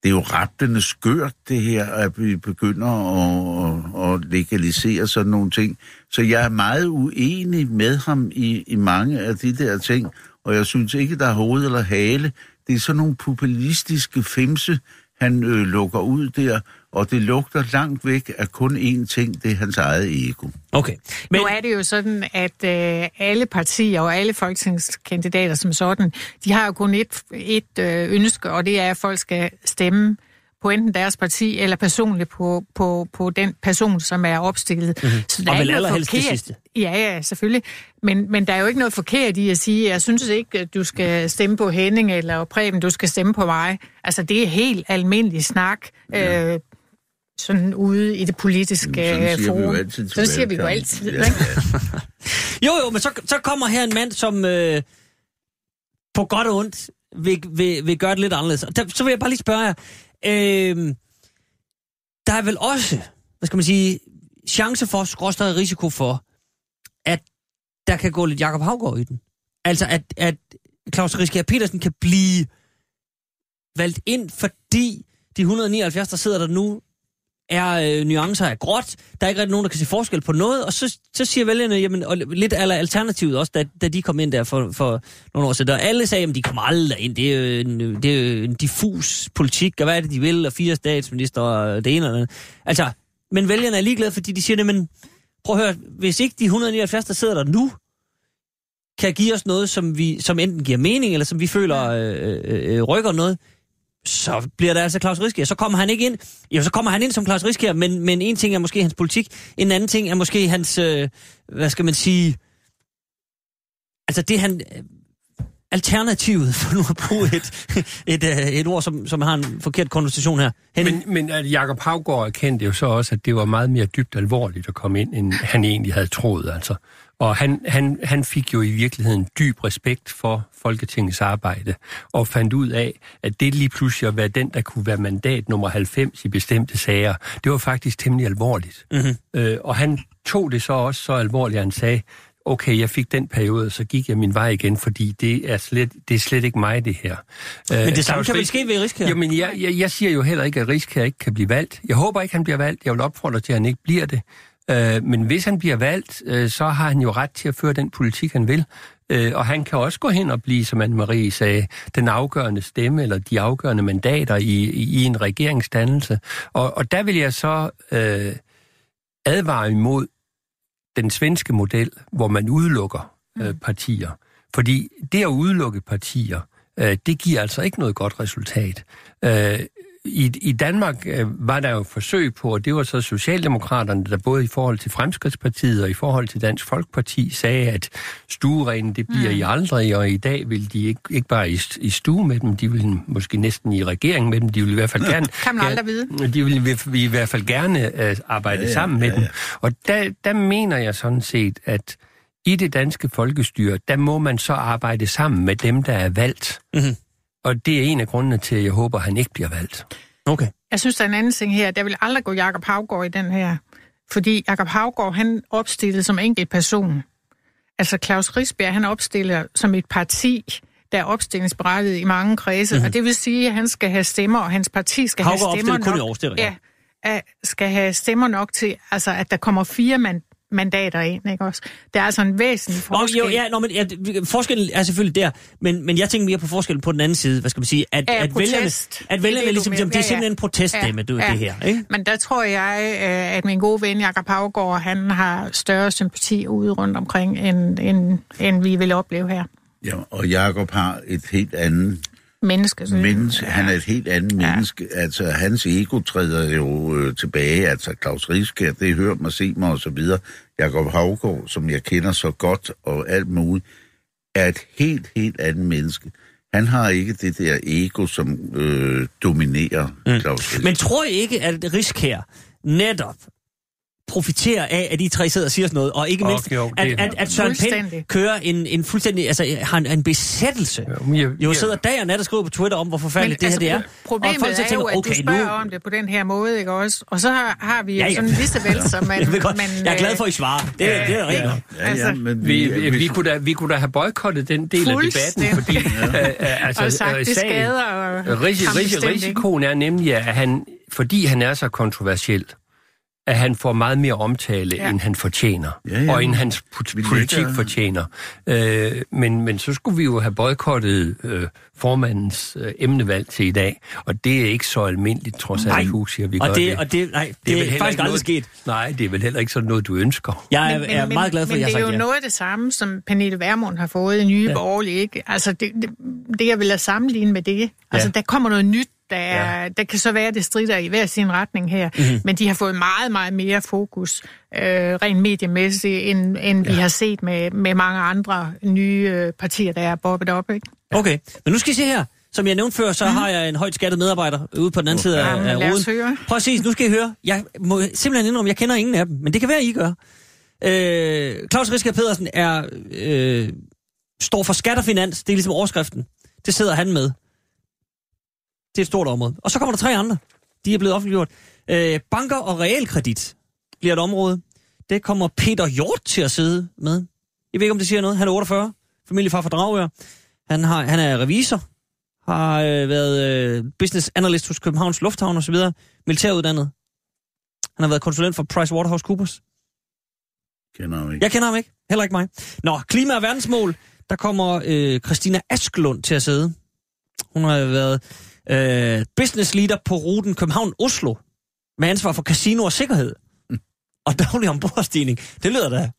det er jo rappende skørt, det her, at vi begynder at, at, at legalisere sådan nogle ting. Så jeg er meget uenig med ham i, i mange af de der ting, og jeg synes ikke, der er hoved eller hale. Det er sådan nogle populistiske femse, han øh, lukker ud der, og det lugter langt væk af kun én ting, det er hans eget ego. Okay. Men. Nu er det jo sådan, at øh, alle partier og alle folketingskandidater som sådan, de har jo kun et, et øh, ønske, og det er, at folk skal stemme på enten deres parti eller personligt på, på, på den person, som er opstillet. Mm-hmm. Så Og vel ikke noget allerhelst det forkert- sidste. Ja, ja, selvfølgelig. Men, men der er jo ikke noget forkert i at sige, jeg synes ikke, at du skal stemme på Henning eller Preben, du skal stemme på mig. Altså, det er helt almindelig snak. Ja. Øh, sådan ude i det politiske Jamen, sådan siger vi jo forum. altid Sådan siger vi jo altid. Ja, ikke? jo, jo, men så, så kommer her en mand, som øh, på godt og ondt vil, vil, vil gøre det lidt anderledes. Og der, så vil jeg bare lige spørge jer. Øh, der er vel også, hvad skal man sige, chance for, skråstrej risiko for, at der kan gå lidt Jakob Havgård i den. Altså, at, at Claus Riskær Petersen kan blive valgt ind, fordi de 179, der sidder der nu, er øh, nuancer af gråt. Der er ikke rigtig nogen, der kan se forskel på noget. Og så, så siger vælgerne, jamen, og lidt aller alternativet også, da, da de kom ind der for, for nogle år siden. Og alle sagde, at de kommer aldrig ind. Det er, jo en, det er jo en diffus politik, og hvad er det, de vil? Og fire statsminister og det ene og det andet. Altså, men vælgerne er ligeglade, fordi de siger, men prøv at høre, hvis ikke de 179, der sidder der nu, kan give os noget, som, vi, som enten giver mening, eller som vi føler øh, øh, rykker noget, så bliver der altså Claus Riskær. Så kommer han ikke ind. Jo, så kommer han ind som Claus Riskær, men, men en ting er måske hans politik, en anden ting er måske hans, øh, hvad skal man sige, altså det han, alternativet, for nu at bruge et, et, øh, et ord, som, som har en forkert konnotation her. Henning, Men, men at Jacob Havgård erkendte jo så også, at det var meget mere dybt alvorligt at komme ind, end han egentlig havde troet. Altså. Og han, han, han fik jo i virkeligheden dyb respekt for Folketingets arbejde, og fandt ud af, at det lige pludselig at være den, der kunne være mandat nummer 90 i bestemte sager, det var faktisk temmelig alvorligt. Mhm. Øh, og han tog det så også så alvorligt, at han sagde, okay, jeg fik den periode, så gik jeg min vej igen, fordi det er slet, det er slet ikke mig, det her. Men det samme Claus kan vel ske ved Risk her? Jamen, jeg, jeg, jeg siger jo heller ikke, at Risk her ikke kan blive valgt. Jeg håber ikke, han bliver valgt. Jeg vil opfordre til, at han ikke bliver det. Øh, men hvis han bliver valgt, øh, så har han jo ret til at føre den politik, han vil. Øh, og han kan også gå hen og blive, som Anne-Marie sagde, den afgørende stemme eller de afgørende mandater i, i, i en regeringsdannelse. Og, og der vil jeg så øh, advare imod den svenske model, hvor man udelukker øh, partier. Fordi det at udelukke partier, øh, det giver altså ikke noget godt resultat. Øh, i, I Danmark øh, var der jo forsøg på, og det var så Socialdemokraterne, der både i forhold til Fremskridtspartiet og i forhold til Dansk Folkeparti sagde, at stuerenen, det bliver mm. I aldrig, og i dag vil de ikke, ikke bare i, i stue med dem, de vil måske næsten i regering med dem, de vil i hvert fald gerne... Kan man aldrig vide. De vil vi, i hvert fald gerne øh, arbejde ja, ja, sammen med ja, dem. ja. Og der, der mener jeg sådan set, at i det danske folkestyre, der må man så arbejde sammen med dem, der er valgt. Mhm. Og det er en af grundene til, at jeg håber, at han ikke bliver valgt. Okay. Jeg synes, der er en anden ting her. Der vil aldrig gå Jakob Havgård i den her. Fordi Jakob Havgård, han opstillede som enkelt person. Altså Claus Risbjerg, han opstiller som et parti, der er opstillingsberettiget i mange kredse. Mhm. Mm-hmm. Og det vil sige, at han skal have stemmer, og hans parti skal Havgård have stemmer opstiller kun i nok. Ja, at- skal have stemmer nok til, altså at der kommer fire man, mandater ind, ikke også? Det er altså en væsentlig Nå, forskel. jo, ja, nå, men, ja, forskellen er selvfølgelig der, men, men jeg tænker mere på forskellen på den anden side, hvad skal man sige, at, Ja, at protest. vælgerne, Det er at vælgerne det, ligesom, mener. det er simpelthen en proteststemme, Ja, ja, ja. det her, ikke? Men der tror jeg, øh, at min gode ven Jakob Havgård, han har større sympati ude rundt omkring, end, end, end vi vil opleve her. Ja, og Jakob har et helt andet Menneske. menneske. Han er et helt andet ja. menneske. Altså, hans ego træder jo øh, tilbage. Altså, Claus Rieskær, det hører mig, se mig og så videre. Jakob Havgård, som jeg kender så godt og alt muligt, er et helt, helt andet menneske. Han har ikke det der ego, som øh, dominerer mm. Claus Rieskær. Men tror I ikke, at Risk her netop profiterer af, at de tre sidder og siger sådan noget, og ikke Og mindst, jo, at, at, at Søren Pind kører en, en fuldstændig, altså har en, en besættelse. Jo, men jeg- Jo sidder dag og nat og skriver på Twitter om, hvor forfærdeligt det her det er. pro- Problemet og folk så er jo, tænker, at okay, du spørger nu... om det på den her måde, ikke også? Og så har, har vi Ja, ja, sådan en listevæld, som man... jeg, man, jeg er glad øh, for, at I svarer. Det, ja, det er rigtigt. Ja, ja, altså, men Vi, vi, vi, kunne da, vi kunne da have boykottet den del af debatten, fordi øh, øh, altså, og sagt, øh, det skader og bestemt ikke. risikoen er nemlig, at han, fordi han er så kontroversiel, at han får meget mere omtale, Ja. end han fortjener, Ja, ja. og end hans politik lægger- fortjener. Øh, men, men så skulle vi jo have boykottet øh, formandens øh, emnevalg til i dag, og det er ikke så almindeligt, trods alt, Nej. Hus siger, vi Og gør det, det. og det, nej, det, det er heller faktisk ikke aldrig noget, sket. Nej, det er vel heller ikke sådan noget, du ønsker. Jeg er, er meget glad for, men at jeg har det er jo ja. noget af det samme, som Pernille Vermund har fået i Nye Ja. ja. Borgerlige, ikke? Altså, det, det, det jeg vil have sammenligne med det. Altså, Ja. der kommer noget nyt, der, er, ja. der kan så være, at det strider i hver sin retning her, Mhm. mm-hmm. men de har fået meget, meget mere fokus, øh, rent mediemæssigt, end, end ja. vi har set med, med mange andre nye øh, partier, der er bobbet op, ikke? Okay, men nu skal I se her. Som jeg nævnte før, så har jeg en højt skattet medarbejder ude på den anden side af, af høre. Præcis, nu skal I høre. Jeg må simpelthen indrømme, jeg kender ingen af dem, men det kan være, I gør. Øh, Claus Risker Pedersen er, øh, står for skat og finans. Det er ligesom overskriften. Det sidder han med. Det er et stort område. Og så kommer der tre andre. De er blevet offentliggjort. Øh, banker og realkredit bliver et område. Det kommer Peter Hjort til at sidde med. Jeg ved ikke, om det siger noget. Han er 48. Familiefar fra Dragør. Han, har, han er revisor. Har øh, været øh, business analyst hos Københavns Lufthavn osv. Militæruddannet. Han har været konsulent for PricewaterhouseCoopers. kender ham ikke. Jeg kender ham ikke. Heller ikke mig. Nå, klima og verdensmål. Der kommer øh, Christina Asklund til at sidde. Hun har været øh, business leader på ruten København-Oslo. Med ansvar for casino og sikkerhed. Og daglig ombordstigning. Det lyder da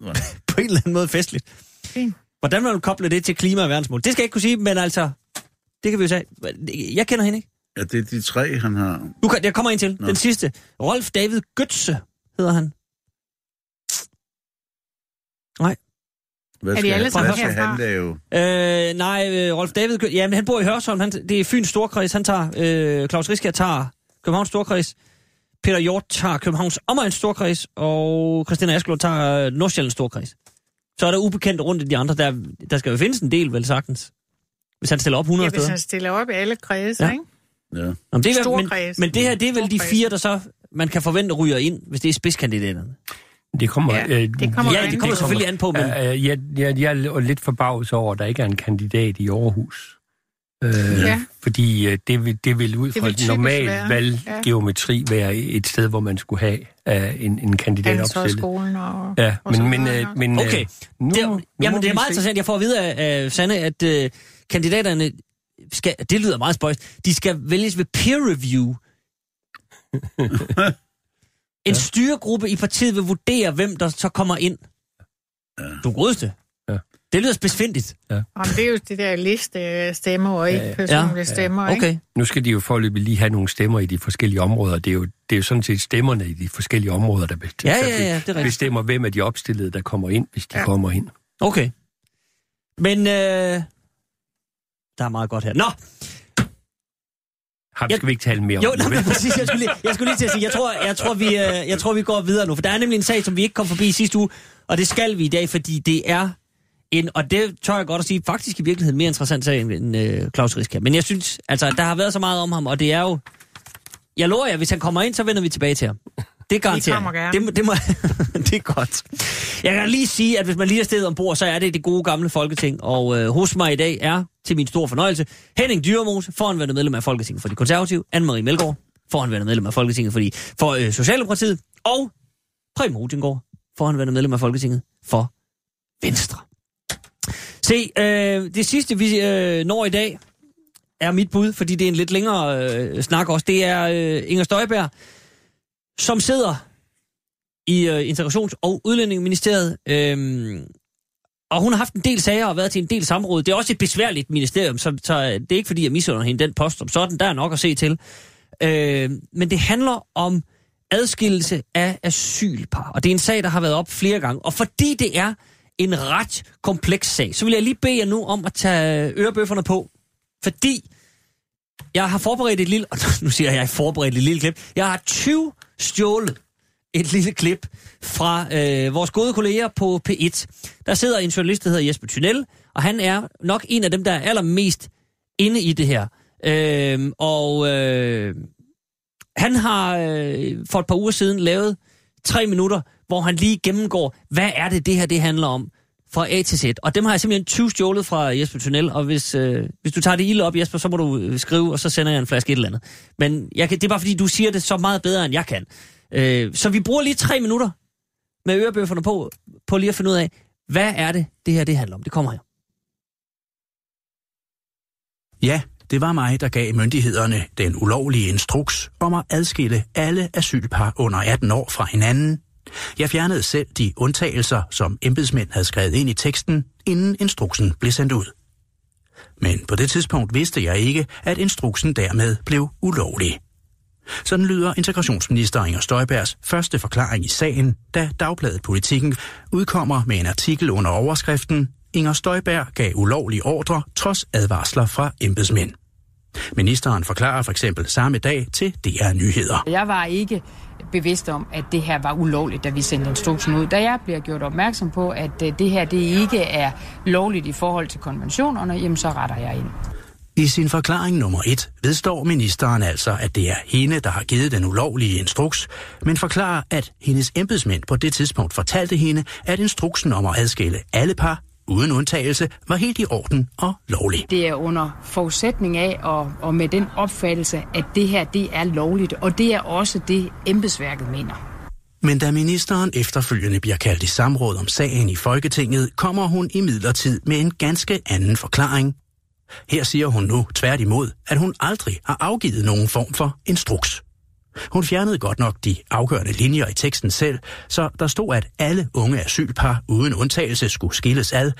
på en eller anden måde festligt. Fint. Hvordan man vil koble det til klima og verdensmål, det skal jeg ikke kunne sige, men altså, det kan vi jo sige. Jeg kender hende ikke. Ja, det er de tre, han har. Du kan, jeg kommer ind til. Nå. Den sidste. Rolf David Götze hedder han. Hvad Er de skal, alle hvad sammen skal herfra? han lave? Øh, nej, øh, Rolf David, Gø- jamen han bor i Hørsholm, han, det er Fyns Storkreds, han tager, øh, Claus Riskær tager Københavns Storkreds, Peter Hjort tager Københavns Omegns Storkreds, og Christina Askelund tager øh, Nordsjællands Storkreds. Så er der ubekendt rundt i de andre, der, der skal jo findes en del, vel sagtens. Hvis han stiller op 100 Ja, hvis steder. han stiller op i alle kredse, Ja. ja. ikke? Ja. Nå, men, det er, men, men det her, det er vel de fire, der så man kan forvente ryger ind, hvis det er spidskandidaterne. Det kommer, Ja, øh, det kommer Ja, det kommer selvfølgelig an på, men... Øh, jeg, jeg, jeg er lidt forbavset over, at der ikke er en kandidat i Aarhus. Øh, Ja. Fordi øh, det, vil, det vil ud fra et normal være, valggeometri være et sted, hvor man skulle have øh, en, en kandidat opstillet. Handelshøjskolen og... Ja, og men, men, øh, men øh, Okay. nu, Det, nu jamen, det er meget se. interessant. Jeg får at vide af, af Sanne, at øh, kandidaterne skal... Det lyder meget spøjst. De skal vælges ved peer review. en styregruppe i partiet vil vurdere, hvem der så kommer ind. Du godeste. Ja. Det lyder besvindigt. Jamen, det er jo det der liste stemmer og ikke Ja, personlige ja. stemmer, ikke? Okay. Nu skal de jo forløbig lige have nogle stemmer i de forskellige områder. Det er jo, det er jo sådan set stemmerne i de forskellige områder, der, bestemmer, Ja, ja, ja, det er bestemmer, hvem af de opstillede, der kommer ind, hvis de Ja. kommer ind. Okay. Men øh, der er meget godt her. Nå, Har, Jeg- skal vi ikke tale mere Jo, om nej, det? men præcis. Jeg skulle, lige, jeg skulle lige til at sige, jeg tror, jeg, tror, vi, øh, jeg tror, vi går videre nu. For der er nemlig en sag, som vi ikke kom forbi sidste uge, og det skal vi i dag, fordi det er en, og det tør jeg godt at sige, faktisk i virkeligheden mere interessant sag end øh, Claus Riska. Men jeg synes, altså, der har været så meget om ham, og det er jo... Jeg lover jer, hvis han kommer ind, så vender vi tilbage til ham. Det garanterer jeg. Det, må- det, må, det er godt. Jeg kan lige sige, at hvis man lige er stedet ombord, så er det det gode gamle Folketing. Og øh, hos mig i dag er, til min store fornøjelse, Henning Dyremose, foranværende medlem af Folketinget for de konservative, Anne-Marie Melgaard, foranværende medlem af Folketinget for, de, for øh, Socialdemokratiet, og Preben Rutingård, foranværende medlem af Folketinget for Venstre. Se, øh, det sidste vi øh, når i dag, er mit bud, fordi det er en lidt længere øh, snak også. Det er øh, Inger Støjberg, som sidder i øh, Integrations- og Udlændingeministeriet. Øhm, og hun har haft en del sager og været til en del samråd. Det er også et besværligt ministerium, så, så øh, det er ikke fordi, jeg misunder hende den post som sådan. Der er nok at se til. Øh, men det handler om adskillelse af asylpar. Og det er en sag, der har været op flere gange. Og fordi det er en ret kompleks sag, så vil jeg lige bede jer nu om at tage ørebøfferne på. Fordi jeg har forberedt et lille... Nu siger jeg, jeg har forberedt et lille klip. Jeg har 20 stjålet et lille klip fra øh, vores gode kolleger på P1. Der sidder en journalist, der hedder Jesper Thunel, og han er nok en af dem, der er allermest inde i det her. Øh, og øh, han har øh, for et par uger siden lavet tre minutter, hvor han lige gennemgår, hvad er det, det her det handler om fra A til Z. Og dem har jeg simpelthen 20 stjålet fra Jesper Tunnel, og hvis, øh, hvis du tager det ilde op, Jesper, så må du øh, skrive, og så sender jeg en flaske et eller andet. Men jeg kan, det er bare fordi, du siger det så meget bedre, end jeg kan. Øh, så vi bruger lige tre minutter med ørebøfferne på, på lige at finde ud af, hvad er det, det her det handler om. Det kommer her. Ja, det var mig, der gav myndighederne den ulovlige instruks om at adskille alle asylpar under 18 år fra hinanden. Jeg fjernede selv de undtagelser, som embedsmænd havde skrevet ind i teksten, inden instruksen blev sendt ud. Men på det tidspunkt vidste jeg ikke, at instruksen dermed blev ulovlig. Sådan lyder integrationsminister Inger Støjbergs første forklaring i sagen, da Dagbladet Politikken udkommer med en artikel under overskriften Inger Støjberg gav ulovlige ordre trods advarsler fra embedsmænd. Ministeren forklarer for eksempel samme dag til DR Nyheder. Jeg var ikke bevidste om, at det her var ulovligt, da vi sendte instruksen ud. Da jeg bliver gjort opmærksom på, at øh, det her det ikke er lovligt i forhold til konventionerne, jamen så retter jeg ind. I sin forklaring nummer et vedstår ministeren altså, at det er hende, der har givet den ulovlige instruks, men forklarer, at hendes embedsmænd på det tidspunkt fortalte hende, at instruksen om at adskille alle par uden undtagelse var helt i orden og lovlig. Det er under forudsætning af og, og med den opfattelse, at det her det er lovligt, og det er også det, embedsværket mener. Men da ministeren efterfølgende bliver kaldt i samråd om sagen i Folketinget, kommer hun i midlertid med en ganske anden forklaring. Her siger hun nu tværtimod, at hun aldrig har afgivet nogen form for instruks. Hun fjernede godt nok de afgørende linjer i teksten selv, så der stod, at alle unge asylpar uden undtagelse skulle skilles ad,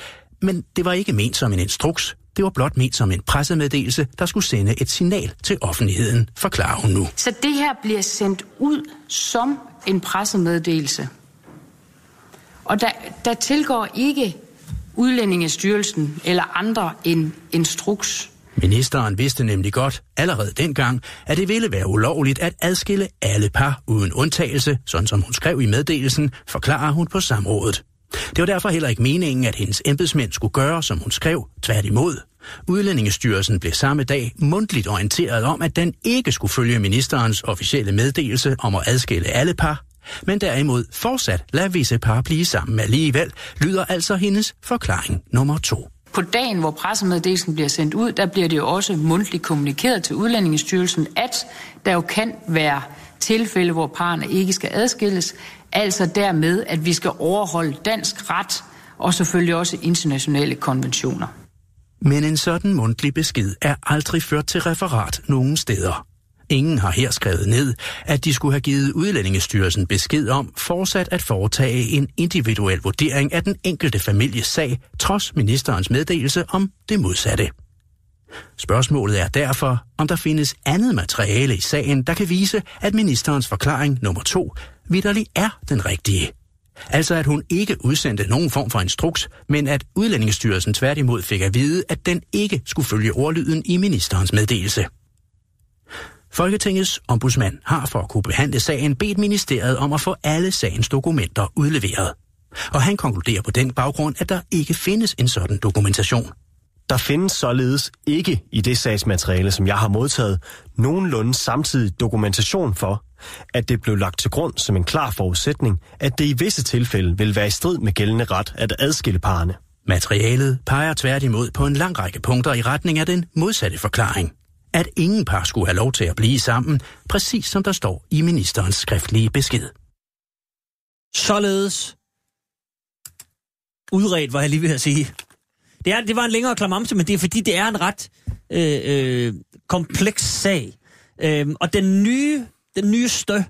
men det var ikke ment som en instruks. Det var blot ment som en pressemeddelelse, der skulle sende et signal til offentligheden, forklarer hun nu. Så det her bliver sendt ud som en pressemeddelelse. Og der, der tilgår ikke Udlændingestyrelsen eller andre en instruks. Ministeren vidste nemlig godt allerede dengang, at det ville være ulovligt at adskille alle par uden undtagelse, sådan som hun skrev i meddelelsen, forklarer hun på samrådet. Det var derfor heller ikke meningen, at hendes embedsmænd skulle gøre, som hun skrev, tværtimod. Udlændingestyrelsen blev samme dag mundtligt orienteret om, at den ikke skulle følge ministerens officielle meddelelse om at adskille alle par. men derimod fortsat lade visse par blive sammen alligevel, lyder altså hendes forklaring nummer to. På dagen, hvor pressemeddelelsen bliver sendt ud, der bliver det jo også mundtligt kommunikeret til Udlændingestyrelsen, at der jo kan være tilfælde, hvor parerne ikke skal adskilles, altså dermed, at vi skal overholde dansk ret og selvfølgelig også internationale konventioner. Men en sådan mundtlig besked er aldrig ført til referat nogen steder. Ingen har her skrevet ned, at de skulle have givet Udlændingestyrelsen besked om fortsat at foretage en individuel vurdering af den enkelte families sag, trods ministerens meddelelse om det modsatte. Spørgsmålet er derfor, om der findes andet materiale i sagen, der kan vise, at ministerens forklaring nummer to vidderlig er den rigtige. Altså at hun ikke udsendte nogen form for instruks, men at Udlændingestyrelsen tværtimod fik at vide, at den ikke skulle følge ordlyden i ministerens meddelelse. Folketingets ombudsmand har for at kunne behandle sagen bedt ministeriet om at få alle sagens dokumenter udleveret. Og han konkluderer på den baggrund, at der ikke findes en sådan dokumentation. Der findes således ikke i det sagsmateriale, som jeg har modtaget, nogenlunde samtidig dokumentation for, at det blev lagt til grund som en klar forudsætning, at det i visse tilfælde vil være i strid med gældende ret at adskille parerne. Materialet peger tværtimod på en lang række punkter i retning af den modsatte forklaring. At ingen par skulle have lov til at blive sammen, præcis som der står i ministerens skriftlige besked. Således udredt, var jeg lige ved at sige. Det, er, det var en længere klamamse, men det er fordi, det er en ret øh, øh, kompleks sag. Øh, og den nye, den nyeste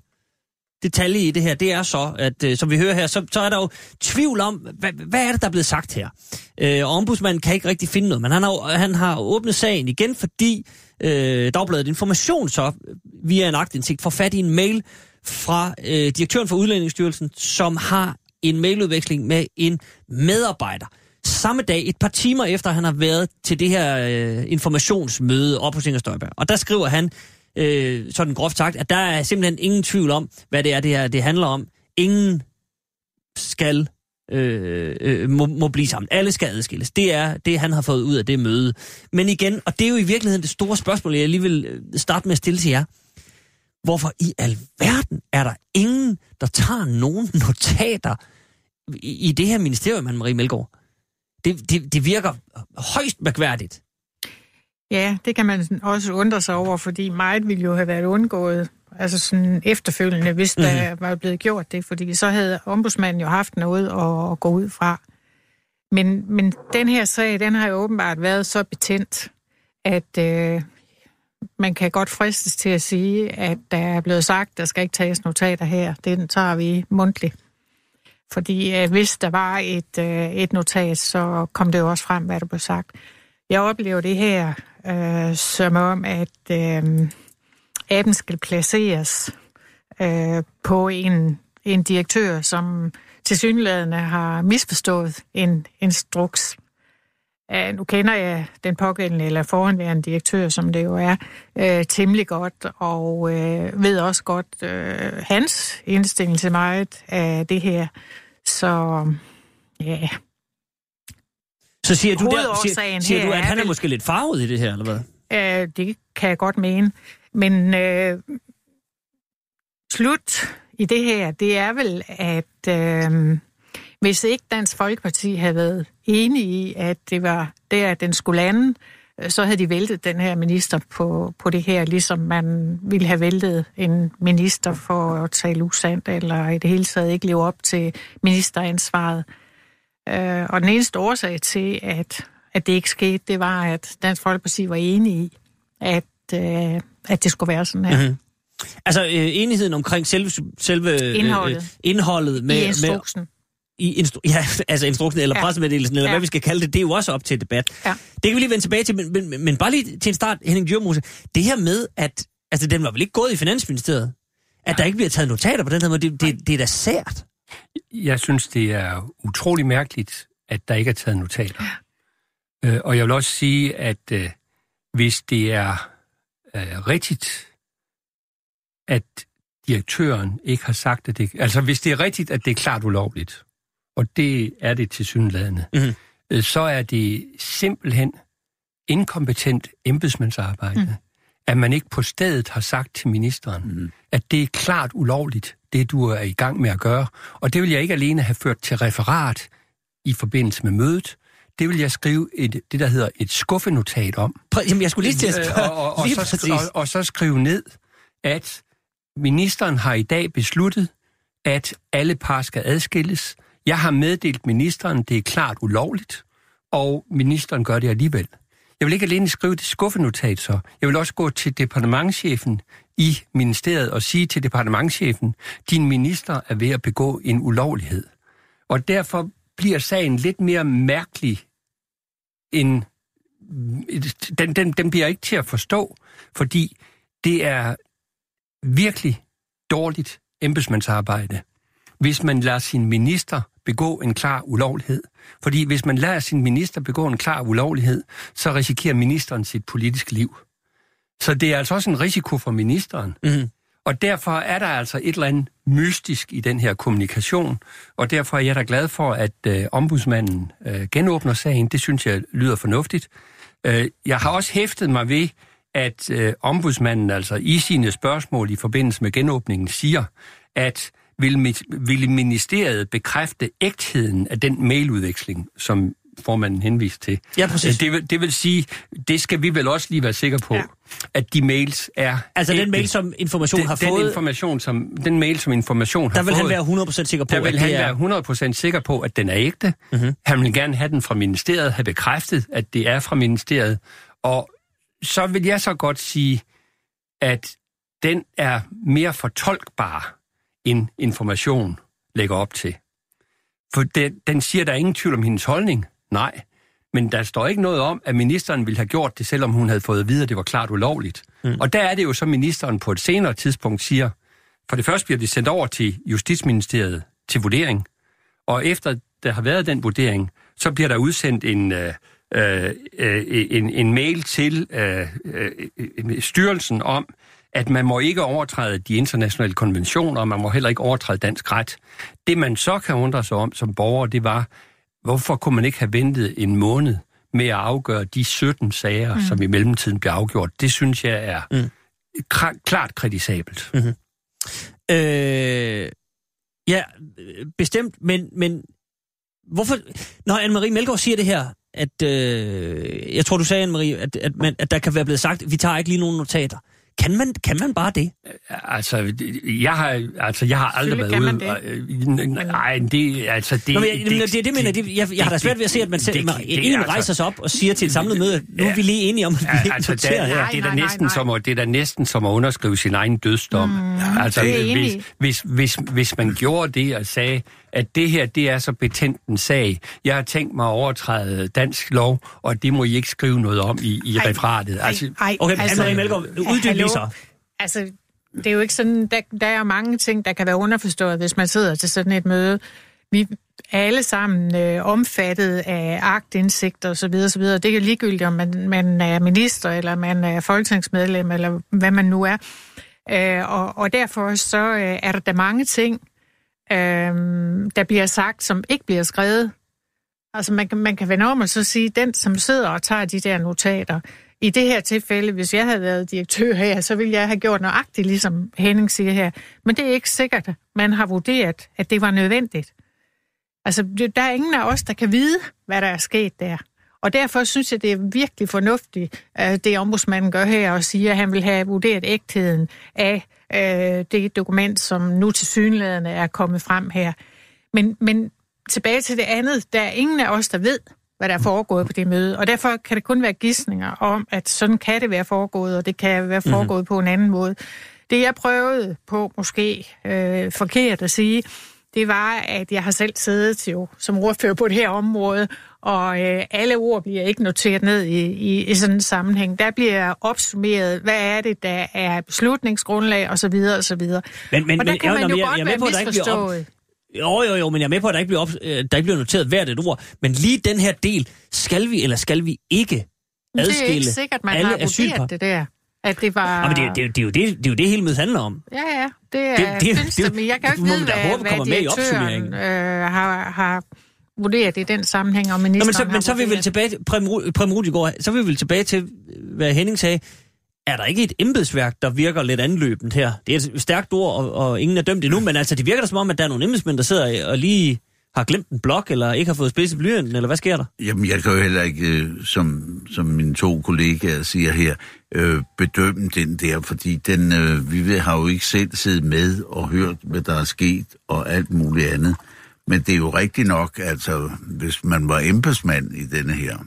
detalje i det her, det er så, at øh, som vi hører her, så, så er der jo tvivl om, hvad, hvad er det, der er blevet sagt her? Øh, og ombudsmanden kan ikke rigtig finde noget, men han har, han har åbnet sagen igen, fordi øh, Dagbladet Information så øh, via en agtindsigt får fat i en mail fra øh, direktøren for Udlændingsstyrelsen, som har en mailudveksling med en medarbejder. Samme dag, et par timer efter han har været til det her øh, informationsmøde op hos Inger Støjberg. Og der skriver han, øh, sådan groft sagt, at der er simpelthen ingen tvivl om, hvad det er, det, her, det handler om. Ingen skal øh, øh, må, må blive sammen. Alle skal adskilles. Det er det, han har fået ud af det møde. Men igen, og det er jo i virkeligheden det store spørgsmål, jeg lige vil øh, starte med at stille til jer. Hvorfor i alverden er der ingen, der tager nogen notater i, i det her ministerium, man Marie Melgaard? Det, det, det virker højst mærkværdigt. Ja, det kan man også undre sig over, fordi meget ville jo have været undgået altså sådan efterfølgende, hvis der var blevet gjort det, fordi så havde ombudsmanden jo haft noget at, at gå ud fra. Men, men den her sag, den har jo åbenbart været så betændt, at øh, man kan godt fristes til at sige, at der er blevet sagt, der skal ikke tages notater her. Den tager vi mundtligt. Fordi øh, hvis der var et, øh, et notat, så kom det jo også frem, hvad der blev sagt. Jeg oplever det her øh, som om, at øh, appen skal placeres øh, på en, en direktør, som til synlædende har misforstået en instruks. Uh, nu kender jeg den pågældende eller foranværende direktør, som det jo er, uh, temmelig godt, og uh, ved også godt uh, hans indstilling til mig af det her. Så ja, yeah. Så siger du, der, siger, siger du at han er måske lidt farvet i det her, eller hvad? Uh, det kan jeg godt mene. Men øh, slut i det her, det er vel, at øh, hvis ikke Dansk Folkeparti havde været enige i, at det var der, den skulle lande, øh, så havde de væltet den her minister på, på det her, ligesom man ville have væltet en minister for at tale usandt, eller i det hele taget ikke leve op til ministeransvaret. Øh, og den eneste årsag til, at, at det ikke skete, det var, at Dansk Folkeparti var enige i, at øh, at det skulle være sådan her. Mm-hmm. Altså øh, enigheden omkring selve, selve indholdet, øh, indholdet med, i instruksen. Med, i instru- ja, altså instruksen eller ja. pressemeddelelsen, eller ja. hvad vi skal kalde det, det er jo også op til debat. Ja. Det kan vi lige vende tilbage til, men, men, men bare lige til en start, Henning Djurmose. Det her med, at altså, den var vel ikke gået i Finansministeriet? At ja. der ikke bliver taget notater på den her måde, det, det, det er da sært. Jeg synes, det er utrolig mærkeligt, at der ikke er taget notater. Ja. Øh, og jeg vil også sige, at øh, hvis det er øh, rigtigt, at direktøren ikke har sagt, at det... Altså, hvis det er rigtigt, at det er klart ulovligt, og det er det til synlædende, mm-hmm. øh, så er det simpelthen inkompetent embedsmandsarbejde, mm. at man ikke på stedet har sagt til ministeren, mm. at det er klart ulovligt, det du er i gang med at gøre. Og det vil jeg ikke alene have ført til referat i forbindelse med mødet, det vil jeg skrive et, det, der hedder et skuffenotat om. Præ- Jamen, jeg skulle lige til at Øh, spørge. og, og, og, Lige så, og, og så skrive ned, at ministeren har i dag besluttet, at alle par skal adskilles. Jeg har meddelt ministeren, det er klart ulovligt, og ministeren gør det alligevel. Jeg vil ikke alene skrive det skuffenotat så. Jeg vil også gå til departementchefen i ministeriet og sige til departementchefen, din minister er ved at begå en ulovlighed. Og derfor bliver sagen lidt mere mærkelig end den, den, den bliver ikke til at forstå, fordi det er virkelig dårligt embedsmandsarbejde, hvis man lader sin minister begå en klar ulovlighed. Fordi hvis man lader sin minister begå en klar ulovlighed, så risikerer ministeren sit politiske liv. Så det er altså også en risiko for ministeren. Mhm. Og derfor er der altså et eller andet mystisk i den her kommunikation, og derfor er jeg da glad for, at øh, ombudsmanden øh, genåbner sagen. Det synes jeg lyder fornuftigt. Øh, jeg har også hæftet mig ved, at øh, ombudsmanden altså i sine spørgsmål i forbindelse med genåbningen siger, at vil, vil ministeriet bekræfte ægtheden af den mailudveksling, som formanden henviste til. Ja, præcis. Øh, Det vil, det vil sige, det skal vi vel også lige være sikre på, Ja. at de mails er Altså den mail, som Information den, har den fået, information, som, den mail, som information har der vil fået, han være 100% sikker på, der vil at han er... være 100% sikker på, at den er ægte. Mhm. Mm-hmm. Han vil gerne have den fra ministeriet, have bekræftet, at det er fra ministeriet. Og så vil jeg så godt sige, at den er mere fortolkbar, end information lægger op til. For den, den siger, der er ingen tvivl om hendes holdning. Nej. Men der står ikke noget om, at ministeren ville have gjort det, selvom hun havde fået at vide, at det var klart ulovligt. Mm. Og der er det jo så, ministeren på et senere tidspunkt siger, for det første bliver det sendt over til Justitsministeriet til vurdering, og efter der har været den vurdering, så bliver der udsendt en, øh, øh, øh, en, en mail til øh, øh, styrelsen om, at man må ikke overtræde de internationale konventioner, og man må heller ikke overtræde dansk ret. Det man så kan undre sig om som borger, det var, hvorfor kunne man ikke have ventet en måned med at afgøre de 17 sager, mm. som i mellemtiden bliver afgjort? Det synes jeg er mm. klart kritisabelt. Mm. Øh, ja, bestemt, men, men hvorfor... Når Anne-Marie Melgaard siger det her, at... Øh, jeg tror, du sagde, Anne-Marie, at, at, man, at der kan være blevet sagt, vi tager ikke lige nogen notater. Kan man, kan man bare det? Altså, jeg har, altså, jeg har aldrig været ude... man Øh, Nej, det, altså, det... Nå, men, jeg, det, det, det mener jeg, det, jeg, jeg har da svært ved at se, at man selv, det- man, det- en altså- rejser sig op og siger til et samlet møde, nu er vi lige enige om, at vi ikke altså, noterer der, her. Det, er da nej, nej, næsten nej. Som at, det er da næsten som at underskrive sin egen dødsdom. Mm, altså, det er hvis, hvis, hvis, hvis man gjorde det og sagde, at det her det er så betændt en sag, jeg har tænkt mig at overtræde dansk lov, og det må I ikke skrive noget om i, i Ej, referatet. Altså, Ej, Okay, altså, Anne-Marie Melgaard, uddyb lige så. Altså, det er jo ikke sådan, der, der er mange ting, der kan være underforstået, hvis man sidder til sådan et møde. Vi er alle sammen øh, omfattet af agtindsigt og så videre, så videre. Det er ligegyldigt, om man, man er minister, eller man er folketingsmedlem, eller hvad man nu er. Øh, og, og derfor så øh, er der da mange ting, øh, der bliver sagt, som ikke bliver skrevet. Altså man kan, man kan vende om og så sige, den som sidder og tager de der notater, i det her tilfælde, hvis jeg havde været direktør her, så ville jeg have gjort nøjagtigt, ligesom Henning siger her. Men det er ikke sikkert, man har vurderet, at det var nødvendigt. Altså, der er ingen af os, der kan vide, hvad der er sket der. Og derfor synes jeg, det er virkelig fornuftigt, at det ombudsmanden gør her og siger, at han vil have vurderet ægtheden af øh, det dokument, som nu til synlædende er kommet frem her. Men, men tilbage til det andet, der er ingen af os, der ved, hvad der er foregået på det møde, og derfor kan det kun være gissninger om, at sådan kan det være foregået, og det kan være foregået mm-hmm. på en anden måde. Det jeg prøvede på, måske øh, forkert at sige, det var, at jeg har selv siddet jo som ordfører på det her område, og øh, alle ord bliver ikke noteret ned i, i, i sådan en sammenhæng. Der bliver opsummeret, hvad er det, der er beslutningsgrundlag osv. osv. Men, men, og der men, kan man nå, jo men jeg- godt jeg er være med på, at der ikke bliver op- misforstået. Jo, jo, jo, men jeg er med på, at der ikke bliver, op, øh, der ikke bliver noteret hvert et ord. Men lige den her del, skal vi eller skal vi ikke adskille det er ikke sikkert, man alle har vurderet det der. At det var... Ja, men det, er- det, jo- det, er jo det, det er jo det, hele mødet handler om. Ja, ja, det er Det- det, det- det- det, men jeg kan jo det ikke vide, man da hvad, kommer med i direktøren opsummeringen. øh, har, har vurderet i den sammenhæng, og ministeren Nå, men så, har men så er vi vel tilbage til, Preben Ru- Preben Rudigaard, så er vi vel tilbage til, hvad Henning sagde. er der ikke et embedsværk, der virker lidt anløbent her? Det er et stærkt ord, og, og ingen er dømt endnu, men altså, det virker da som om, at der er nogle embedsmænd, der sidder og lige har glemt en blok, eller ikke har fået spidse blyanten, eller hvad sker der? Jamen, jeg kan jo heller ikke, øh, som, som mine to kollegaer siger her, øh, bedømme den der, fordi den, øh, vi vil- har jo ikke selv siddet med og hørt, hvad der er sket og alt muligt andet. Men det er jo rigtigt nok, altså, hvis man var embedsmand i denne her,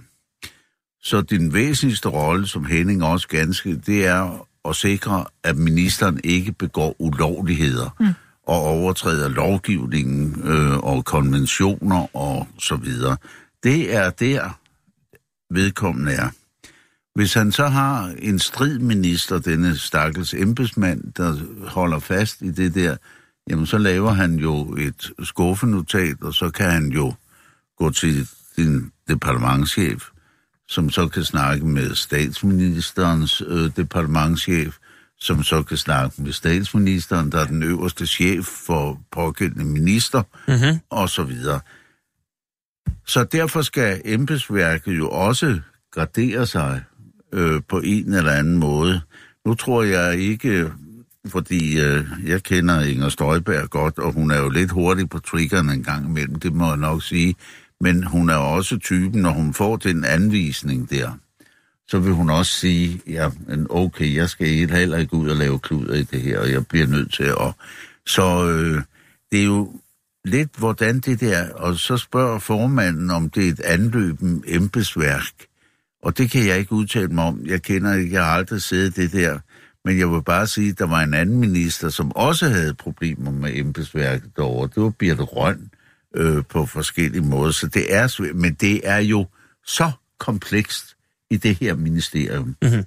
så din væsentligste rolle, som Henning også ganske, det er at sikre, at ministeren ikke begår ulovligheder mm. og overtræder lovgivningen øh, og konventioner og så videre. Det er der, vedkommende er. Hvis han så har en stridminister, denne stakkels embedsmand, der holder fast i det der, jamen så laver han jo et skuffenotat, og så kan han jo gå til din departementchef, som så kan snakke med statsministerens øh, departementchef, som så kan snakke med statsministeren, der er den øverste chef for pågældende minister, Mm-hmm. og så videre. Så derfor skal embedsværket jo også gradere sig øh, på en eller anden måde. Nu tror jeg ikke, fordi øh, jeg kender Inger Støjberg godt, og hun er jo lidt hurtig på triggeren en gang imellem, det må jeg nok sige. Men hun er også typen, når hun får den anvisning der, så vil hun også sige, ja, men okay, jeg skal helt heller ikke ud og lave kluder i det her, og jeg bliver nødt til at... Så øh, det er jo lidt, hvordan det der... Og så spørger formanden, om det er et anløben embedsværk. Og det kan jeg ikke udtale mig om. Jeg kender ikke, jeg har aldrig siddet det der. Men jeg vil bare sige, at der var en anden minister, som også havde problemer med embedsværket derovre. Det var Birte Røn øh, på forskellige måder. Så det er svært, men det er jo så komplekst i det her ministerium. Mhm.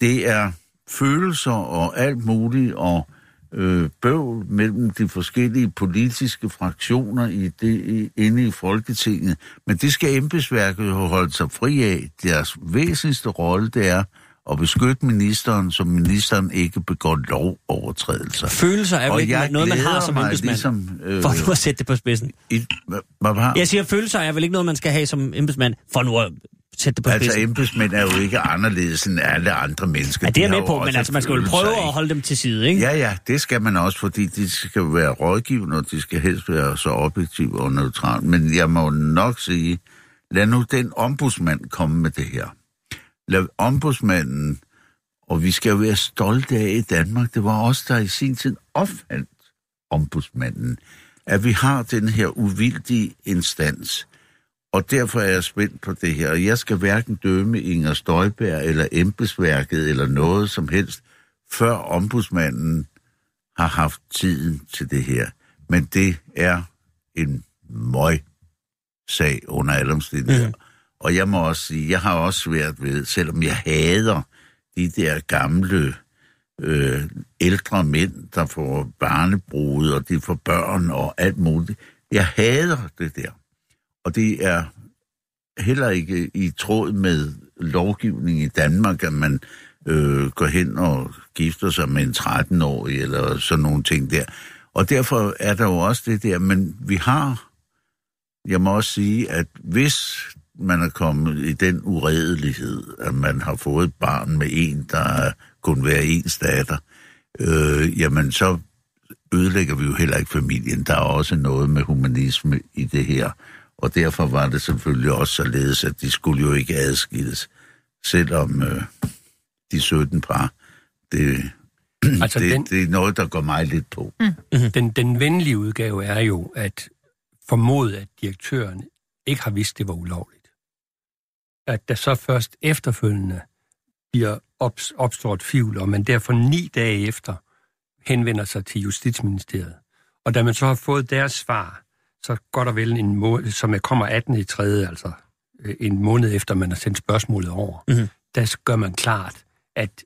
Det er følelser og alt muligt, og øh, bøvl mellem de forskellige politiske fraktioner i det, i, inde i Folketinget. Men det skal embedsværket jo holde sig fri af. Deres væsentligste rolle, det er at beskytte ministeren, så ministeren ikke begår lovovertrædelser. Følelser er jo Og ikke noget, man har som embedsmand. Ligesom, øh, For nu at sætte det på spidsen. i, hvad, hvad? Jeg siger, følelser er vel ikke noget, man skal have som embedsmand, for nu at sætte det på Altså, spidsen. embedsmænd er jo ikke anderledes end alle andre mennesker. Ja, det er De med på, men altså, man skal jo prøve ikke? at holde dem til side, ikke? Ja, ja, det skal man også, fordi de skal være rådgivende, og de skal helst være så objektive og neutrale. Men jeg må nok sige, lad nu den ombudsmand komme med det her. Lad ombudsmanden, og vi skal jo være stolte af i Danmark, det var os, der i sin tid opfandt ombudsmanden, at vi har den her uvildige instans. Og derfor er jeg spændt på det her. Og jeg skal hverken dømme Inger Støjberg eller embedsværket eller noget som helst, før ombudsmanden har haft tiden til det her. Men det er en møg sag under alle omstændigheder. Mm. Og jeg må også sige, jeg har også været ved, selvom jeg hader de der gamle øh, ældre mænd, der får barnebrud, og de får børn og alt muligt. Jeg hader det der. Og det er heller ikke i tråd med lovgivning i Danmark, at man øh, går hen og gifter sig med en 13-årig eller sådan nogle ting der. Og derfor er der jo også det der, men vi har, jeg må også sige, at hvis man er kommet i den uredelighed, at man har fået et barn med en, der kun være ens datter, øh, jamen så ødelægger vi jo heller ikke familien. Der er også noget med humanisme i det her. Og derfor var det selvfølgelig også således, at de skulle jo ikke adskilles, selvom øh, de 17 par, det, Altså, det, den- det er noget, der går mig lidt på. Den, den venlige udgave er jo, at formode, at direktøren ikke har vidst, det var ulovligt. At der så først efterfølgende bliver ops, opstået tvivl, og man derfor ni dage efter henvender sig til Justitsministeriet. Og da man så har fået deres svar, så går der vel en måned, som er kommer 18. i 3., altså øh, en måned efter, man har sendt spørgsmålet over, Mhm. der gør man klart, at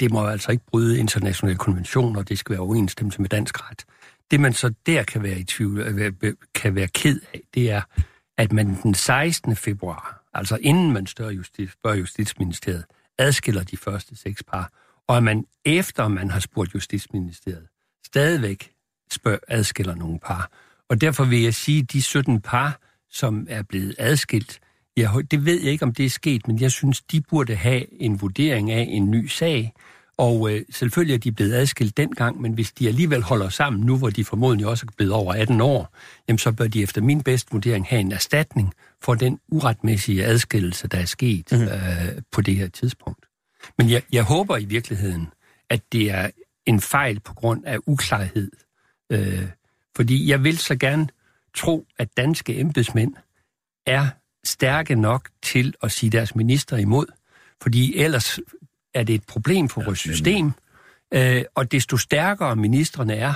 det må altså ikke bryde internationale konventioner, det skal være overensstemmelse med dansk ret. Det man så der kan være i tvivl, øh, være- kan være ked af, det er, at man den 16. februar, altså inden man større justis, spørger Justitsministeriet, adskiller de første seks par, og at man efter man har spurgt Justitsministeriet, stadigvæk spørger, adskiller nogle par. Og derfor vil jeg sige, at de 17 par, som er blevet adskilt, Jeg, det ved jeg ikke, om det er sket, men jeg synes, de burde have en vurdering af en ny sag. Og øh, selvfølgelig er de blevet adskilt dengang, men hvis de alligevel holder sammen nu, hvor de formodentlig også er blevet over 18 år, jamen så bør de efter min bedste vurdering have en erstatning for den uretmæssige adskillelse, der er sket mm. øh, på det her tidspunkt. Men jeg, jeg håber i virkeligheden, at det er en fejl på grund af uklarhed. Øh, fordi jeg vil så gerne tro, at danske embedsmænd er stærke nok til at sige deres minister imod. Fordi ellers er det et problem for ja, vores system. Øh, og desto stærkere ministerne er,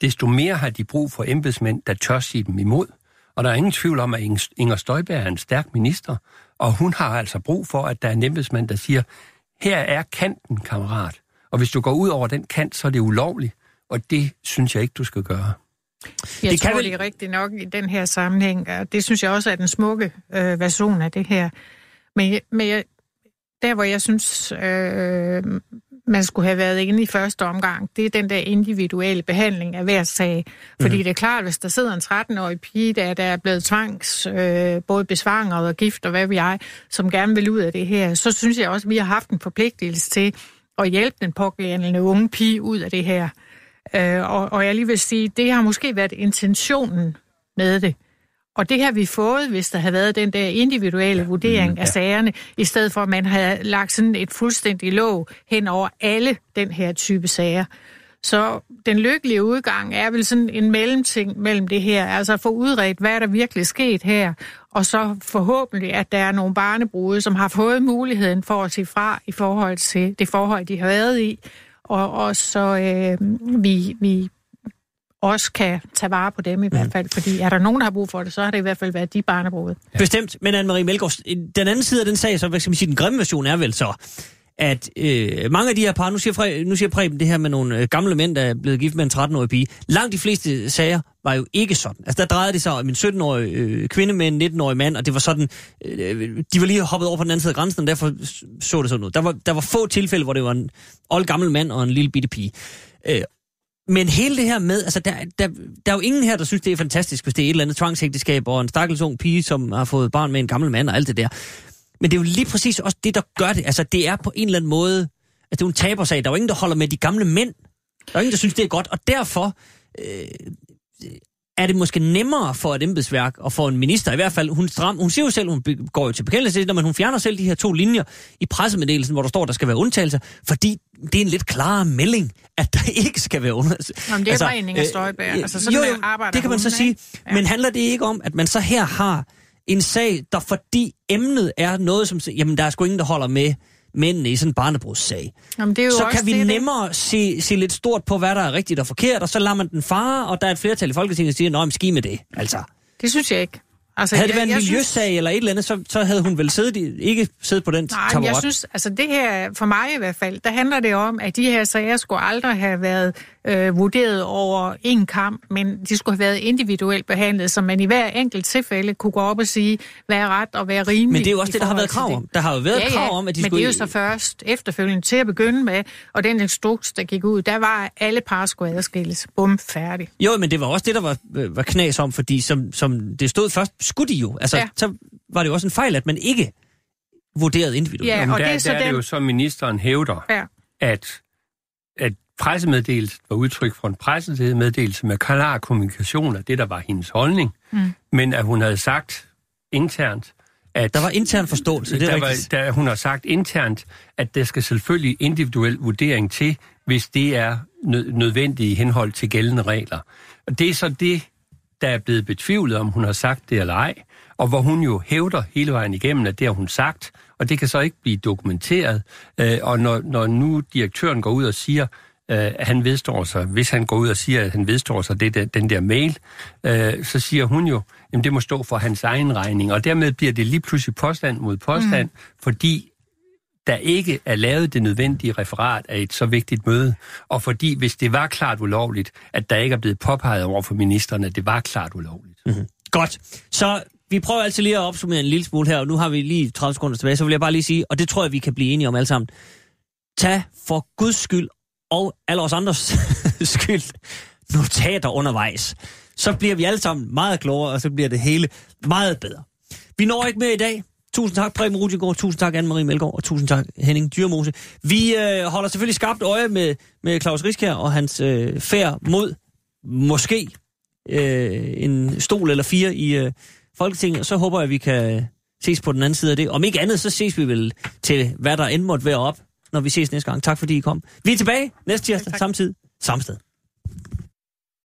desto mere har de brug for embedsmænd, der tør sige dem imod. Og der er ingen tvivl om, at Inger Støjberg er en stærk minister, og hun har altså brug for, at der er en embedsmand, der siger, her er kanten, kammerat. Og hvis du går ud over den kant, så er det ulovligt, og det synes jeg ikke, du skal gøre. Jeg det tror, kan det er rigtigt nok i den her sammenhæng, og det synes jeg også er den smukke øh, version af det her. Men, men jeg, der, hvor jeg synes, øh, man skulle have været inde i første omgang, det er den der individuelle behandling af hver sag. Fordi mm. det er klart, hvis der sidder en 13-årig pige, der, der er blevet tvangs, øh, både besvangret og gift og hvad vi jeg, som gerne vil ud af det her, så synes jeg også, at vi har haft en forpligtelse til at hjælpe den pågældende unge pige ud af det her. Øh, og, og jeg lige vil sige, det har måske været intentionen med det. Og det har vi fået, hvis der havde været den der individuelle ja, vurdering mm, ja. af sagerne, i stedet for at man havde lagt sådan et fuldstændig låg hen over alle den her type sager. Så den lykkelige udgang er vel sådan en mellemting mellem det her, altså at få udredt, hvad er der virkelig sket her, og så forhåbentlig, at der er nogle barnebrude, som har fået muligheden for at sige fra i forhold til det forhold, de har været i, og, og så øh, vi, vi også kan tage vare på dem i hvert mm. fald. Fordi er der nogen, der har brug for det, så har det i hvert fald været de barnebrud. Ja. Bestemt. Men Anne-Marie Melgaard, den anden side af den sag, så hvad skal man sige, den grimme version er vel så, at øh, mange af de her par, nu siger, Fre, nu siger Preben det her med nogle øh, gamle mænd, der er blevet gift med en 13-årig pige. Langt de fleste sager var jo ikke sådan. Altså der drejede det sig om en 17-årig øh, kvinde med en 19-årig mand, og det var sådan, øh, de var lige hoppet over på den anden side af grænsen, og derfor så det sådan ud. Der var, der var få tilfælde, hvor det var en old gammel mand og en lille bitte pige. Øh, men hele det her med, altså der, der, der er jo ingen her, der synes, det er fantastisk, hvis det er et eller andet tvangsægteskab og en stakkels ung pige, som har fået barn med en gammel mand og alt det der. Men det er jo lige præcis også det, der gør det. Altså det er på en eller anden måde, altså det er jo en tabersag. Der er jo ingen, der holder med de gamle mænd. Der er ingen, der synes, det er godt. Og derfor øh, er det måske nemmere for et embedsværk og for en minister. I hvert fald, hun, stram, hun siger jo selv, hun går jo til bekendelse, men hun fjerner selv de her to linjer i pressemeddelelsen, hvor der står, der skal være undtagelser, fordi det er en lidt klarere melding, at der ikke skal være undtagelser. Jamen, det er altså, bare Inger Støjberg. Øh, altså, sådan jo, jo, det kan man så sige. Ja. Men handler det ikke om, at man så her har en sag, der fordi emnet er noget, som... Jamen, der er sgu ingen, der holder med mændene i sådan en barnebrudssag. Jamen, det er jo så kan vi det, nemmere det. se, se lidt stort på, hvad der er rigtigt og forkert, og så lader man den fare, og der er et flertal i Folketinget, der siger, at ski med det. Altså. Det synes jeg ikke. Altså, havde det været en miljøsag synes... eller et eller andet, så, så havde hun vel siddet i, ikke siddet på den Nej, taburet. jeg synes, altså det her, for mig i hvert fald, der handler det om, at de her sager skulle aldrig have været øh, vurderet over en kamp, men de skulle have været individuelt behandlet, så man i hver enkelt tilfælde kunne gå op og sige, hvad er ret og hvad er rimeligt. Men det er jo også det, der har været krav om. Der har jo været ja, ja, krav om, at de men skulle... men det er jo så først efterfølgende til at begynde med, og den instruks, der gik ud, der var alle par skulle adskilles. Bum, færdig. Jo, men det var også det, der var, øh, var knas om, fordi som, som det stod først, skulle de jo. Altså, ja. så var det jo også en fejl, at man ikke vurderede individuelt. Ja, og der, det er, så der er det jo så, ministeren hævder, ja. at, at pressemeddelelse var udtryk for en pressemeddelelse med klar kommunikation af det, der var hendes holdning, mm. men at hun havde sagt internt, at... Der var intern forståelse, det er der rigtigt. Var, der, hun har sagt internt, at der skal selvfølgelig individuel vurdering til, hvis det er nødvendigt i henhold til gældende regler. Og det er så det, der er blevet betvivlet, om hun har sagt det eller ej, og hvor hun jo hævder hele vejen igennem, at det har hun sagt, og det kan så ikke blive dokumenteret. Øh, og når, når nu direktøren går ud og siger, øh, han vedstår sig, hvis han går ud og siger, at han vedstår sig det, den der mail, øh, så siger hun jo, at det må stå for hans egen regning, og dermed bliver det lige pludselig påstand mod påstand, mm. fordi der ikke er lavet det nødvendige referat af et så vigtigt møde, og fordi hvis det var klart ulovligt, at der ikke er blevet påpeget over for ministerne, at det var klart ulovligt. Mm-hmm. Godt. Så vi prøver altid lige at opsummere en lille smule her, og nu har vi lige 30 sekunder tilbage, så vil jeg bare lige sige, og det tror jeg, vi kan blive enige om alle sammen. Tag for guds skyld og alle os andres skyld notater undervejs. Så bliver vi alle sammen meget klogere, og så bliver det hele meget bedre. Vi når ikke mere i dag. Tusind tak, Preben Rudjegård. Tusind tak, Anne-Marie Melgaard. Og tusind tak, Henning Dyrmose. Vi øh, holder selvfølgelig skarpt øje med, med Claus Riskær og hans øh, færd mod måske øh, en stol eller fire i øh, Folketinget. Og så håber jeg, at vi kan ses på den anden side af det. Om ikke andet, så ses vi vel til, hvad der end måtte være op, når vi ses næste gang. Tak fordi I kom. Vi er tilbage næste tirsdag, samme tid, samme sted.